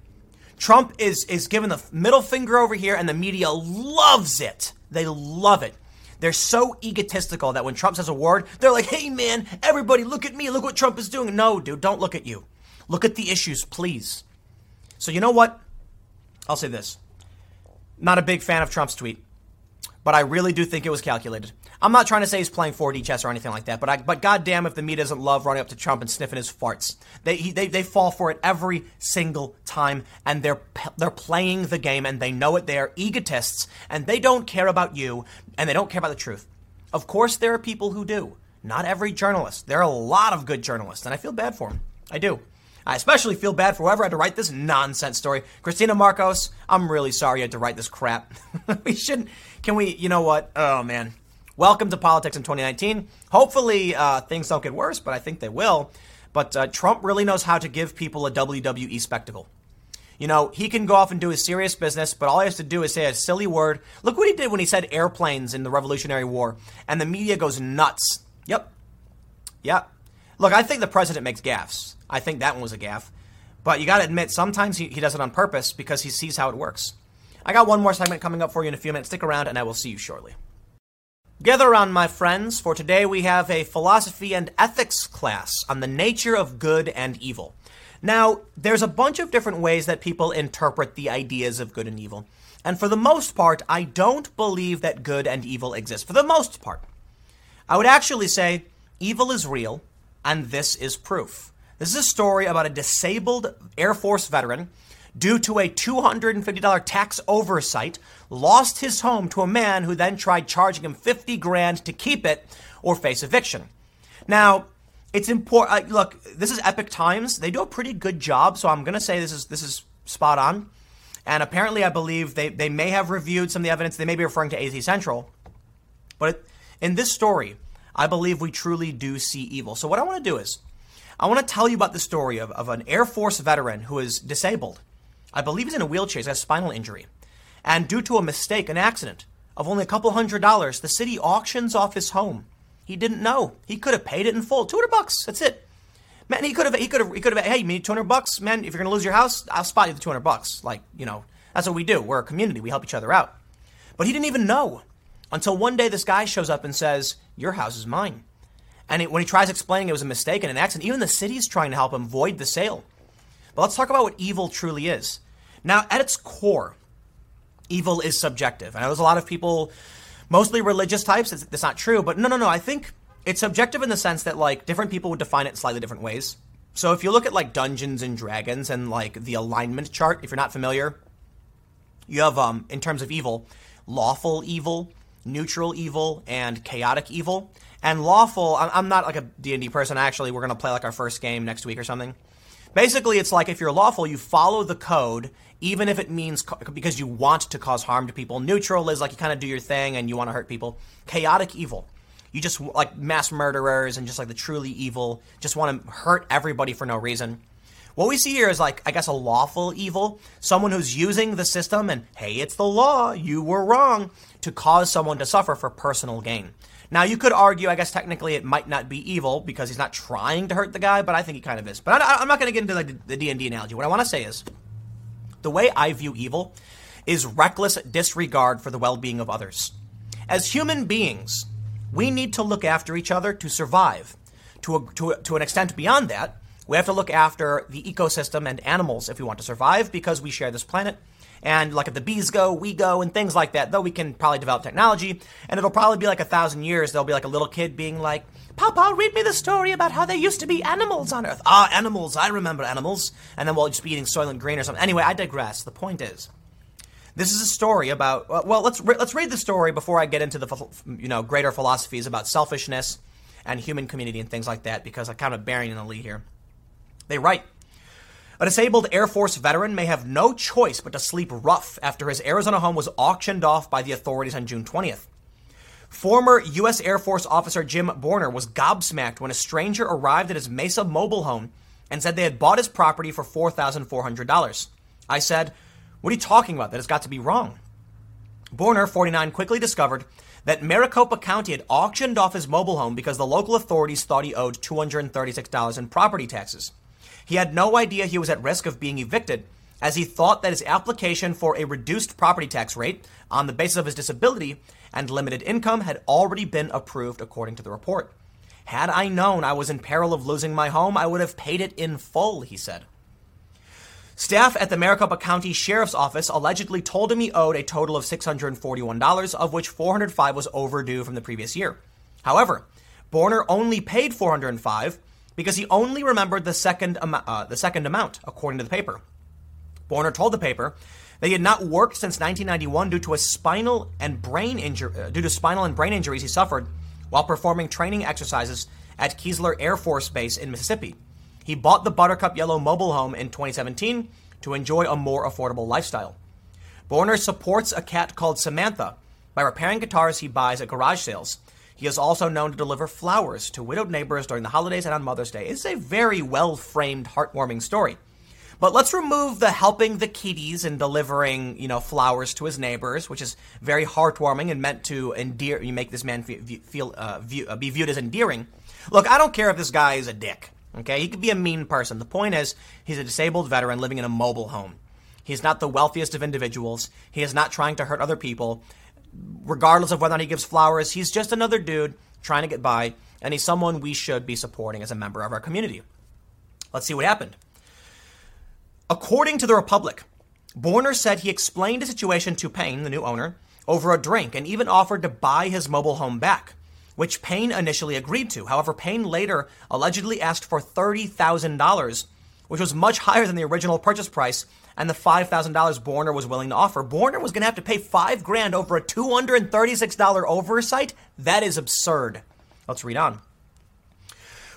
Trump is, is giving the middle finger over here, and the media loves it. They love it. They're so egotistical that when Trump says a word, they're like, hey man, everybody look at me, look what Trump is doing. No, dude, don't look at you. Look at the issues, please. So, you know what? I'll say this. Not a big fan of Trump's tweet, but I really do think it was calculated. I'm not trying to say he's playing 4D chess or anything like that, but I, but goddamn if the media doesn't love running up to Trump and sniffing his farts. They, he, they, they fall for it every single time, and they're, they're playing the game, and they know it. They are egotists, and they don't care about you, and they don't care about the truth. Of course, there are people who do. Not every journalist. There are a lot of good journalists, and I feel bad for them. I do. I especially feel bad for whoever had to write this nonsense story. Christina Marcos, I'm really sorry you had to write this crap. we shouldn't. Can we, you know what? Oh, man. Welcome to politics in 2019. Hopefully, uh, things don't get worse, but I think they will. But uh, Trump really knows how to give people a WWE spectacle. You know, he can go off and do his serious business, but all he has to do is say a silly word. Look what he did when he said airplanes in the Revolutionary War, and the media goes nuts. Yep. Yep. Look, I think the president makes gaffes. I think that one was a gaffe. But you got to admit, sometimes he, he does it on purpose because he sees how it works. I got one more segment coming up for you in a few minutes. Stick around, and I will see you shortly. Gather around, my friends, for today we have a philosophy and ethics class on the nature of good and evil. Now, there's a bunch of different ways that people interpret the ideas of good and evil. And for the most part, I don't believe that good and evil exist. For the most part. I would actually say evil is real, and this is proof. This is a story about a disabled Air Force veteran due to a $250 tax oversight, lost his home to a man who then tried charging him 50 grand to keep it or face eviction. Now, it's important. Uh, look, this is Epoch Times. They do a pretty good job, so I'm going to say this is this is spot on. And apparently, I believe they, they may have reviewed some of the evidence. They may be referring to AZ Central. But in this story, I believe we truly do see evil. So, what I want to do is, I want to tell you about the story of, of an Air Force veteran who is disabled. I believe he's in a wheelchair, he's got a spinal injury. And due to a mistake, an accident of only a couple hundred dollars, the city auctions off his home. He didn't know. He could have paid it in full. 200 bucks. That's it. Man, he could have, he could have, he could have, hey, you need 200 bucks? Man, if you're going to lose your house, I'll spot you the 200 bucks. Like, you know, that's what we do. We're a community. We help each other out. But he didn't even know until one day this guy shows up and says, Your house is mine. And it, when he tries explaining it was a mistake and an accident, even the city's trying to help him void the sale. But let's talk about what evil truly is. Now, at its core, evil is subjective. I know there's a lot of people, mostly religious types, it's, not true, but no, no, no. I think it's subjective in the sense that, like, different people would define it slightly different ways. So if you look at, like, Dungeons and Dragons and, like, the alignment chart, if you're not familiar, you have, um, in terms of evil, lawful evil, neutral evil, and chaotic evil. And lawful, I'm not like a D&D person. Actually, we're to play like our first game next week or something. Basically, it's like if you're lawful, you follow the code, even if it means because you want to cause harm to people. Neutral is like you kind of do your thing and you want to hurt people. Chaotic evil. You just like mass murderers and just like the truly evil, just want to hurt everybody for no reason. What we see here is like, I guess, a lawful evil. Someone who's using the system and, hey, it's the law, you were wrong, to cause someone to suffer for personal gain. Now, you could argue, I guess technically it might not be evil because he's not trying to hurt the guy, but I think he kind of is. But I, am not going to get into like the D&D analogy. What I want to say is the way I view evil is reckless disregard for the well-being of others. As human beings, we need to look after each other to survive. To, a, to, a, to an extent beyond that, we have to look after the ecosystem and animals if we want to survive because we share this planet and like if the bees go, we go, and things like that. Though we can probably develop technology, and it'll probably be like a thousand years. There'll be like a little kid being like, Papa, read me the story about how there used to be animals on Earth. Ah, animals, I remember animals. And then we'll just be eating Soylent Green or something. Anyway, I digress. The point is, this is a story about. Well, let's re- let's read the story before I get into the you know greater philosophies about selfishness and human community and things like that, because I'm kind of bearing in the lead here. They write. A disabled Air Force veteran may have no choice but to sleep rough after his Arizona home was auctioned off by the authorities on June 20th. Former U.S. Air Force officer Jim Borner was gobsmacked when a stranger arrived at his Mesa mobile home and said they had bought his property for $4,400. I said, What are you talking about? That has got to be wrong. Borner, 49, quickly discovered that Maricopa County had auctioned off his mobile home because the local authorities thought he owed $236 in property taxes. He had no idea he was at risk of being evicted, as he thought that his application for a reduced property tax rate on the basis of his disability and limited income had already been approved according to the report. Had I known I was in peril of losing my home, I would have paid it in full, he said. Staff at the Maricopa County Sheriff's Office allegedly told him he owed a total of $641, of which $405 was overdue from the previous year. However, Borner only paid 405 because he only remembered the second, uh, the second amount, according to the paper. Borner told the paper that he had not worked since 1991 due to a spinal and brain injury, uh, due to spinal and brain injuries he suffered while performing training exercises at Keesler Air Force Base in Mississippi. He bought the Buttercup Yellow mobile home in 2017 to enjoy a more affordable lifestyle. Borner supports a cat called Samantha by repairing guitars he buys at garage sales. He is also known to deliver flowers to widowed neighbors during the holidays and on Mother's Day. It's a very well framed, heartwarming story. But let's remove the helping the kitties and delivering, you know, flowers to his neighbors, which is very heartwarming and meant to endear, you make this man feel, uh, view, uh, be viewed as endearing. Look, I don't care if this guy is a dick. Okay, he could be a mean person. The point is, he's a disabled veteran living in a mobile home. He's not the wealthiest of individuals. He is not trying to hurt other people. Regardless of whether or not he gives flowers, he's just another dude trying to get by, and he's someone we should be supporting as a member of our community. Let's see what happened. According to the Republic, Borner said he explained the situation to Payne, the new owner, over a drink and even offered to buy his mobile home back which Payne initially agreed to. However, Payne later allegedly asked for $30,000, which was much higher than the original purchase price and the $5,000 Borner was willing to offer. Borner was going to have to pay 5 grand over a $236 oversight? That is absurd. Let's read on.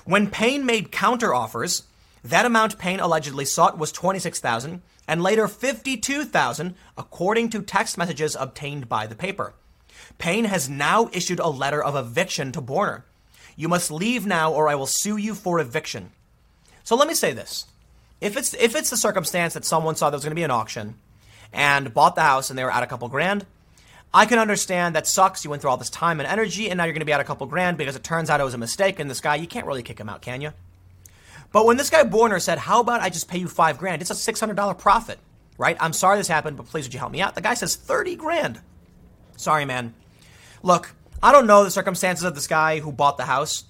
When Payne made counteroffers, that amount Payne allegedly sought was 26,000 and later 52,000 according to text messages obtained by the paper. Payne has now issued a letter of eviction to Borner. You must leave now or I will sue you for eviction. So let me say this. If it's if it's the circumstance that someone saw there was going to be an auction and bought the house and they were out a couple grand, I can understand that sucks. You went through all this time and energy and now you're going to be out a couple grand because it turns out it was a mistake and this guy, you can't really kick him out, can you? But when this guy Borner said, "How about I just pay you 5 grand?" It's a $600 profit, right? I'm sorry this happened, but please would you help me out? The guy says 30 grand. Sorry, man. Look, I don't know the circumstances of this guy who bought the house,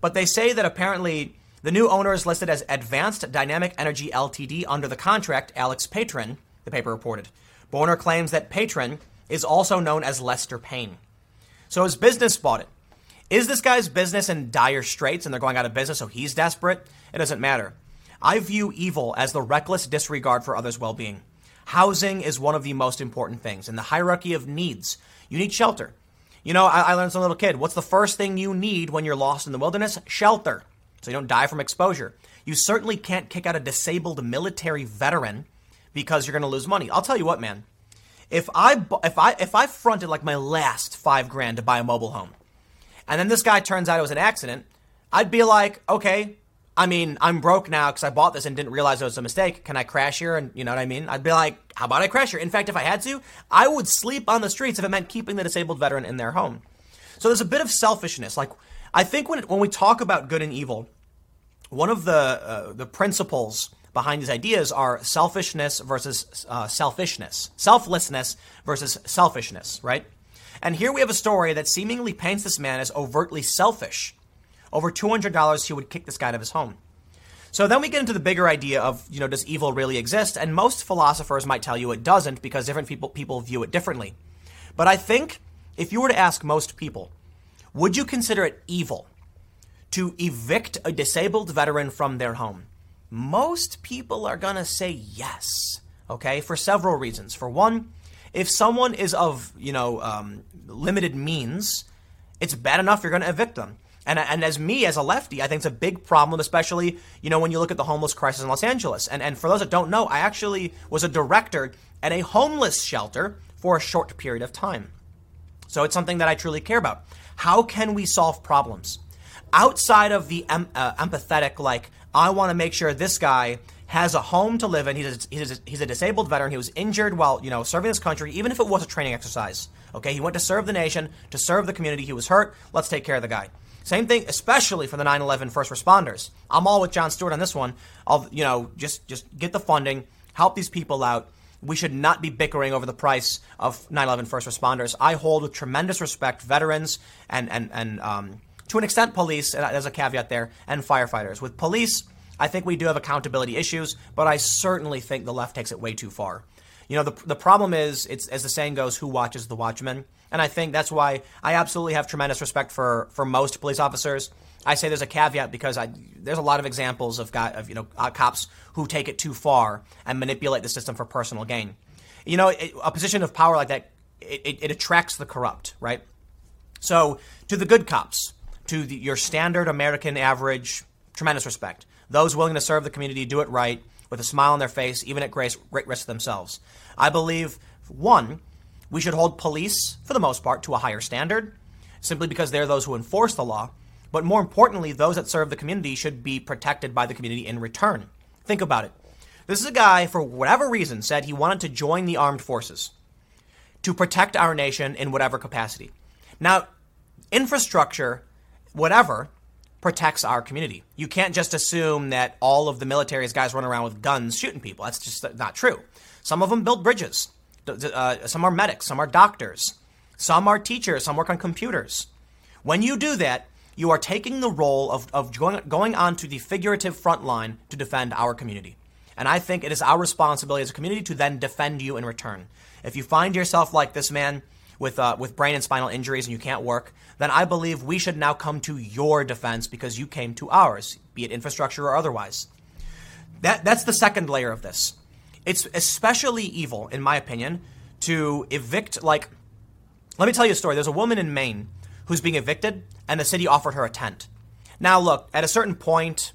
but they say that apparently the new owner is listed as Advanced Dynamic Energy Ltd. under the contract Alex Patron, the paper reported. Borner claims that Patron is also known as Lester Payne. So his business bought it. Is this guy's business in dire straits and they're going out of business so he's desperate? It doesn't matter. I view evil as the reckless disregard for others' well being. Housing is one of the most important things. In the hierarchy of needs, you need shelter. You know, I, I learned as a little kid what's the first thing you need when you're lost in the wilderness? Shelter. So you don't die from exposure. You certainly can't kick out a disabled military veteran because you're going to lose money. I'll tell you what, man. If I if I if I fronted like my last 5 grand to buy a mobile home and then this guy turns out it was an accident, I'd be like, "Okay, I mean, I'm broke now because I bought this and didn't realize it was a mistake. Can I crash here? And you know what I mean? I'd be like, how about I crash here? In fact, if I had to, I would sleep on the streets if it meant keeping the disabled veteran in their home. So there's a bit of selfishness. Like, I think when, when we talk about good and evil, one of the, uh, the principles behind these ideas are selfishness versus uh, selfishness, selflessness versus selfishness, right? And here we have a story that seemingly paints this man as overtly selfish over $200 he would kick this guy out of his home. So then we get into the bigger idea of, you know, does evil really exist? And most philosophers might tell you it doesn't because different people, people view it differently. But I think if you were to ask most people, would you consider it evil to evict a disabled veteran from their home? Most people are going to say yes, okay, for several reasons. For one, if someone is of, you know, um, limited means, it's bad enough you're going to evict them. And, and as me, as a lefty, I think it's a big problem, especially, you know, when you look at the homeless crisis in Los Angeles. And, and for those that don't know, I actually was a director at a homeless shelter for a short period of time. So it's something that I truly care about. How can we solve problems? Outside of the em- uh, empathetic, like, I want to make sure this guy has a home to live in. He's a, he's, a, he's a disabled veteran. He was injured while, you know, serving this country, even if it was a training exercise. Okay, he went to serve the nation, to serve the community. He was hurt. Let's take care of the guy. Same thing, especially for the 9/11 first responders. I'm all with Jon Stewart on this one. I'll, you know, just just get the funding, help these people out. We should not be bickering over the price of 9/11 first responders. I hold with tremendous respect veterans and and and um, to an extent police. There's a caveat there, and firefighters. With police, I think we do have accountability issues, but I certainly think the left takes it way too far. You know, the, the problem is, it's as the saying goes, who watches the watchman? And I think that's why I absolutely have tremendous respect for, for most police officers. I say there's a caveat because I, there's a lot of examples of, got, of you know uh, cops who take it too far and manipulate the system for personal gain. You know, it, a position of power like that it, it, it, attracts the corrupt, right? So to the good cops, to the, your standard American average, tremendous respect. Those willing to serve the community, do it right, with a smile on their face, even at great, great risk to themselves. I believe one we should hold police, for the most part, to a higher standard, simply because they're those who enforce the law. But more importantly, those that serve the community should be protected by the community in return. Think about it. This is a guy, for whatever reason, said he wanted to join the armed forces to protect our nation in whatever capacity. Now, infrastructure, whatever, protects our community. You can't just assume that all of the military's guys run around with guns shooting people. That's just not true. Some of them build bridges. Uh, some are medics, some are doctors, some are teachers, some work on computers. When you do that, you are taking the role of, of going, going onto the figurative front line to defend our community. And I think it is our responsibility as a community to then defend you in return. If you find yourself like this man with, uh, with brain and spinal injuries and you can't work, then I believe we should now come to your defense because you came to ours, be it infrastructure or otherwise. That, that's the second layer of this. It's especially evil, in my opinion, to evict, like, let me tell you a story. There's a woman in Maine who's being evicted, and the city offered her a tent. Now, look, at a certain point,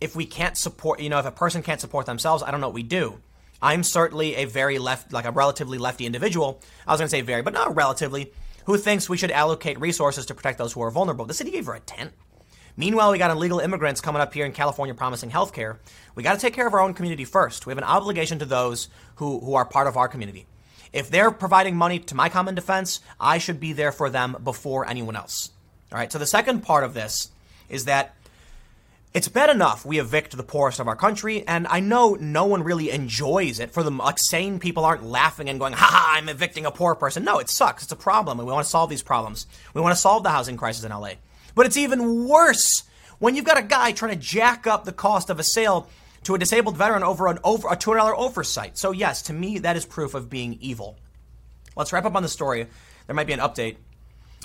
if we can't support, you know, if a person can't support themselves, I don't know what we do. I'm certainly a very left, like a relatively lefty individual. I was going to say very, but not relatively, who thinks we should allocate resources to protect those who are vulnerable. The city gave her a tent. Meanwhile, we got illegal immigrants coming up here in California promising health care. We got to take care of our own community first. We have an obligation to those who, who are part of our community. If they're providing money to my common defense, I should be there for them before anyone else. All right, so the second part of this is that it's bad enough we evict the poorest of our country, and I know no one really enjoys it. For the like, sane people aren't laughing and going, "Ha ha, I'm evicting a poor person." No, it sucks. It's a problem, and we want to solve these problems. We want to solve the housing crisis in LA. But it's even worse when you've got a guy trying to jack up the cost of a sale to a disabled veteran over an over a $200 oversight. So yes, to me that is proof of being evil. Let's wrap up on the story. There might be an update.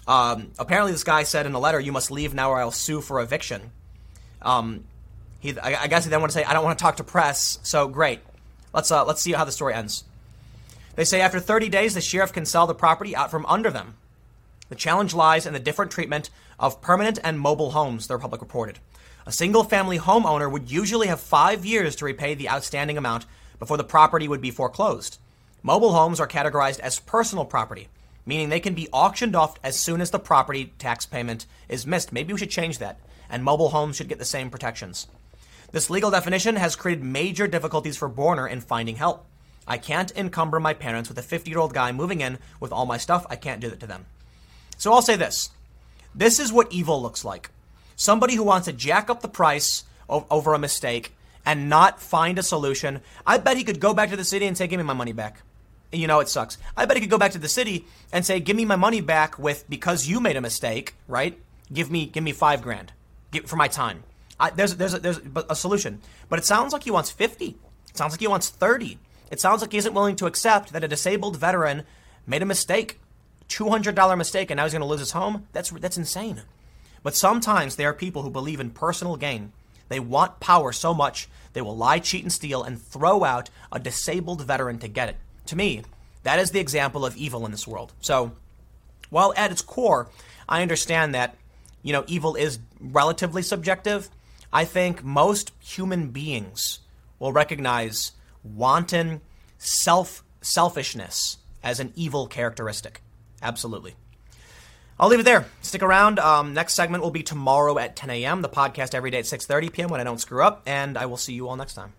Um, apparently, this guy said in a letter, "You must leave now, or I'll sue for eviction." Um, he, I, I guess he then want to say, "I don't want to talk to press." So great. Let's uh, let's see how the story ends. They say after 30 days, the sheriff can sell the property out from under them. The challenge lies in the different treatment of permanent and mobile homes, the Republic reported. A single family homeowner would usually have five years to repay the outstanding amount before the property would be foreclosed. Mobile homes are categorized as personal property, meaning they can be auctioned off as soon as the property tax payment is missed. Maybe we should change that, and mobile homes should get the same protections. This legal definition has created major difficulties for Borner in finding help. I can't encumber my parents with a 50 year old guy moving in with all my stuff. I can't do that to them. So I'll say this this is what evil looks like somebody who wants to jack up the price over a mistake and not find a solution. I bet he could go back to the city and say, Give me my money back. You know, it sucks. I bet he could go back to the city and say, Give me my money back with because you made a mistake, right? Give me give me five grand for my time. I, there's there's a, there's a solution, but it sounds like he wants fifty. It sounds like he wants thirty. It sounds like he isn't willing to accept that a disabled veteran made a mistake $200 mistake and now he's going to lose his home? That's, that's insane. But sometimes there are people who believe in personal gain. They want power so much they will lie, cheat, and steal and throw out a disabled veteran to get it. To me, that is the example of evil in this world. So, while at its core, I understand that, you know, evil is relatively subjective, I think most human beings will recognize wanton self selfishness as an evil characteristic. Absolutely. I'll leave it there. Stick around. Um, next segment will be tomorrow at 10 a.m. The podcast every day at 6:30 p.m. when I don't screw up, and I will see you all next time.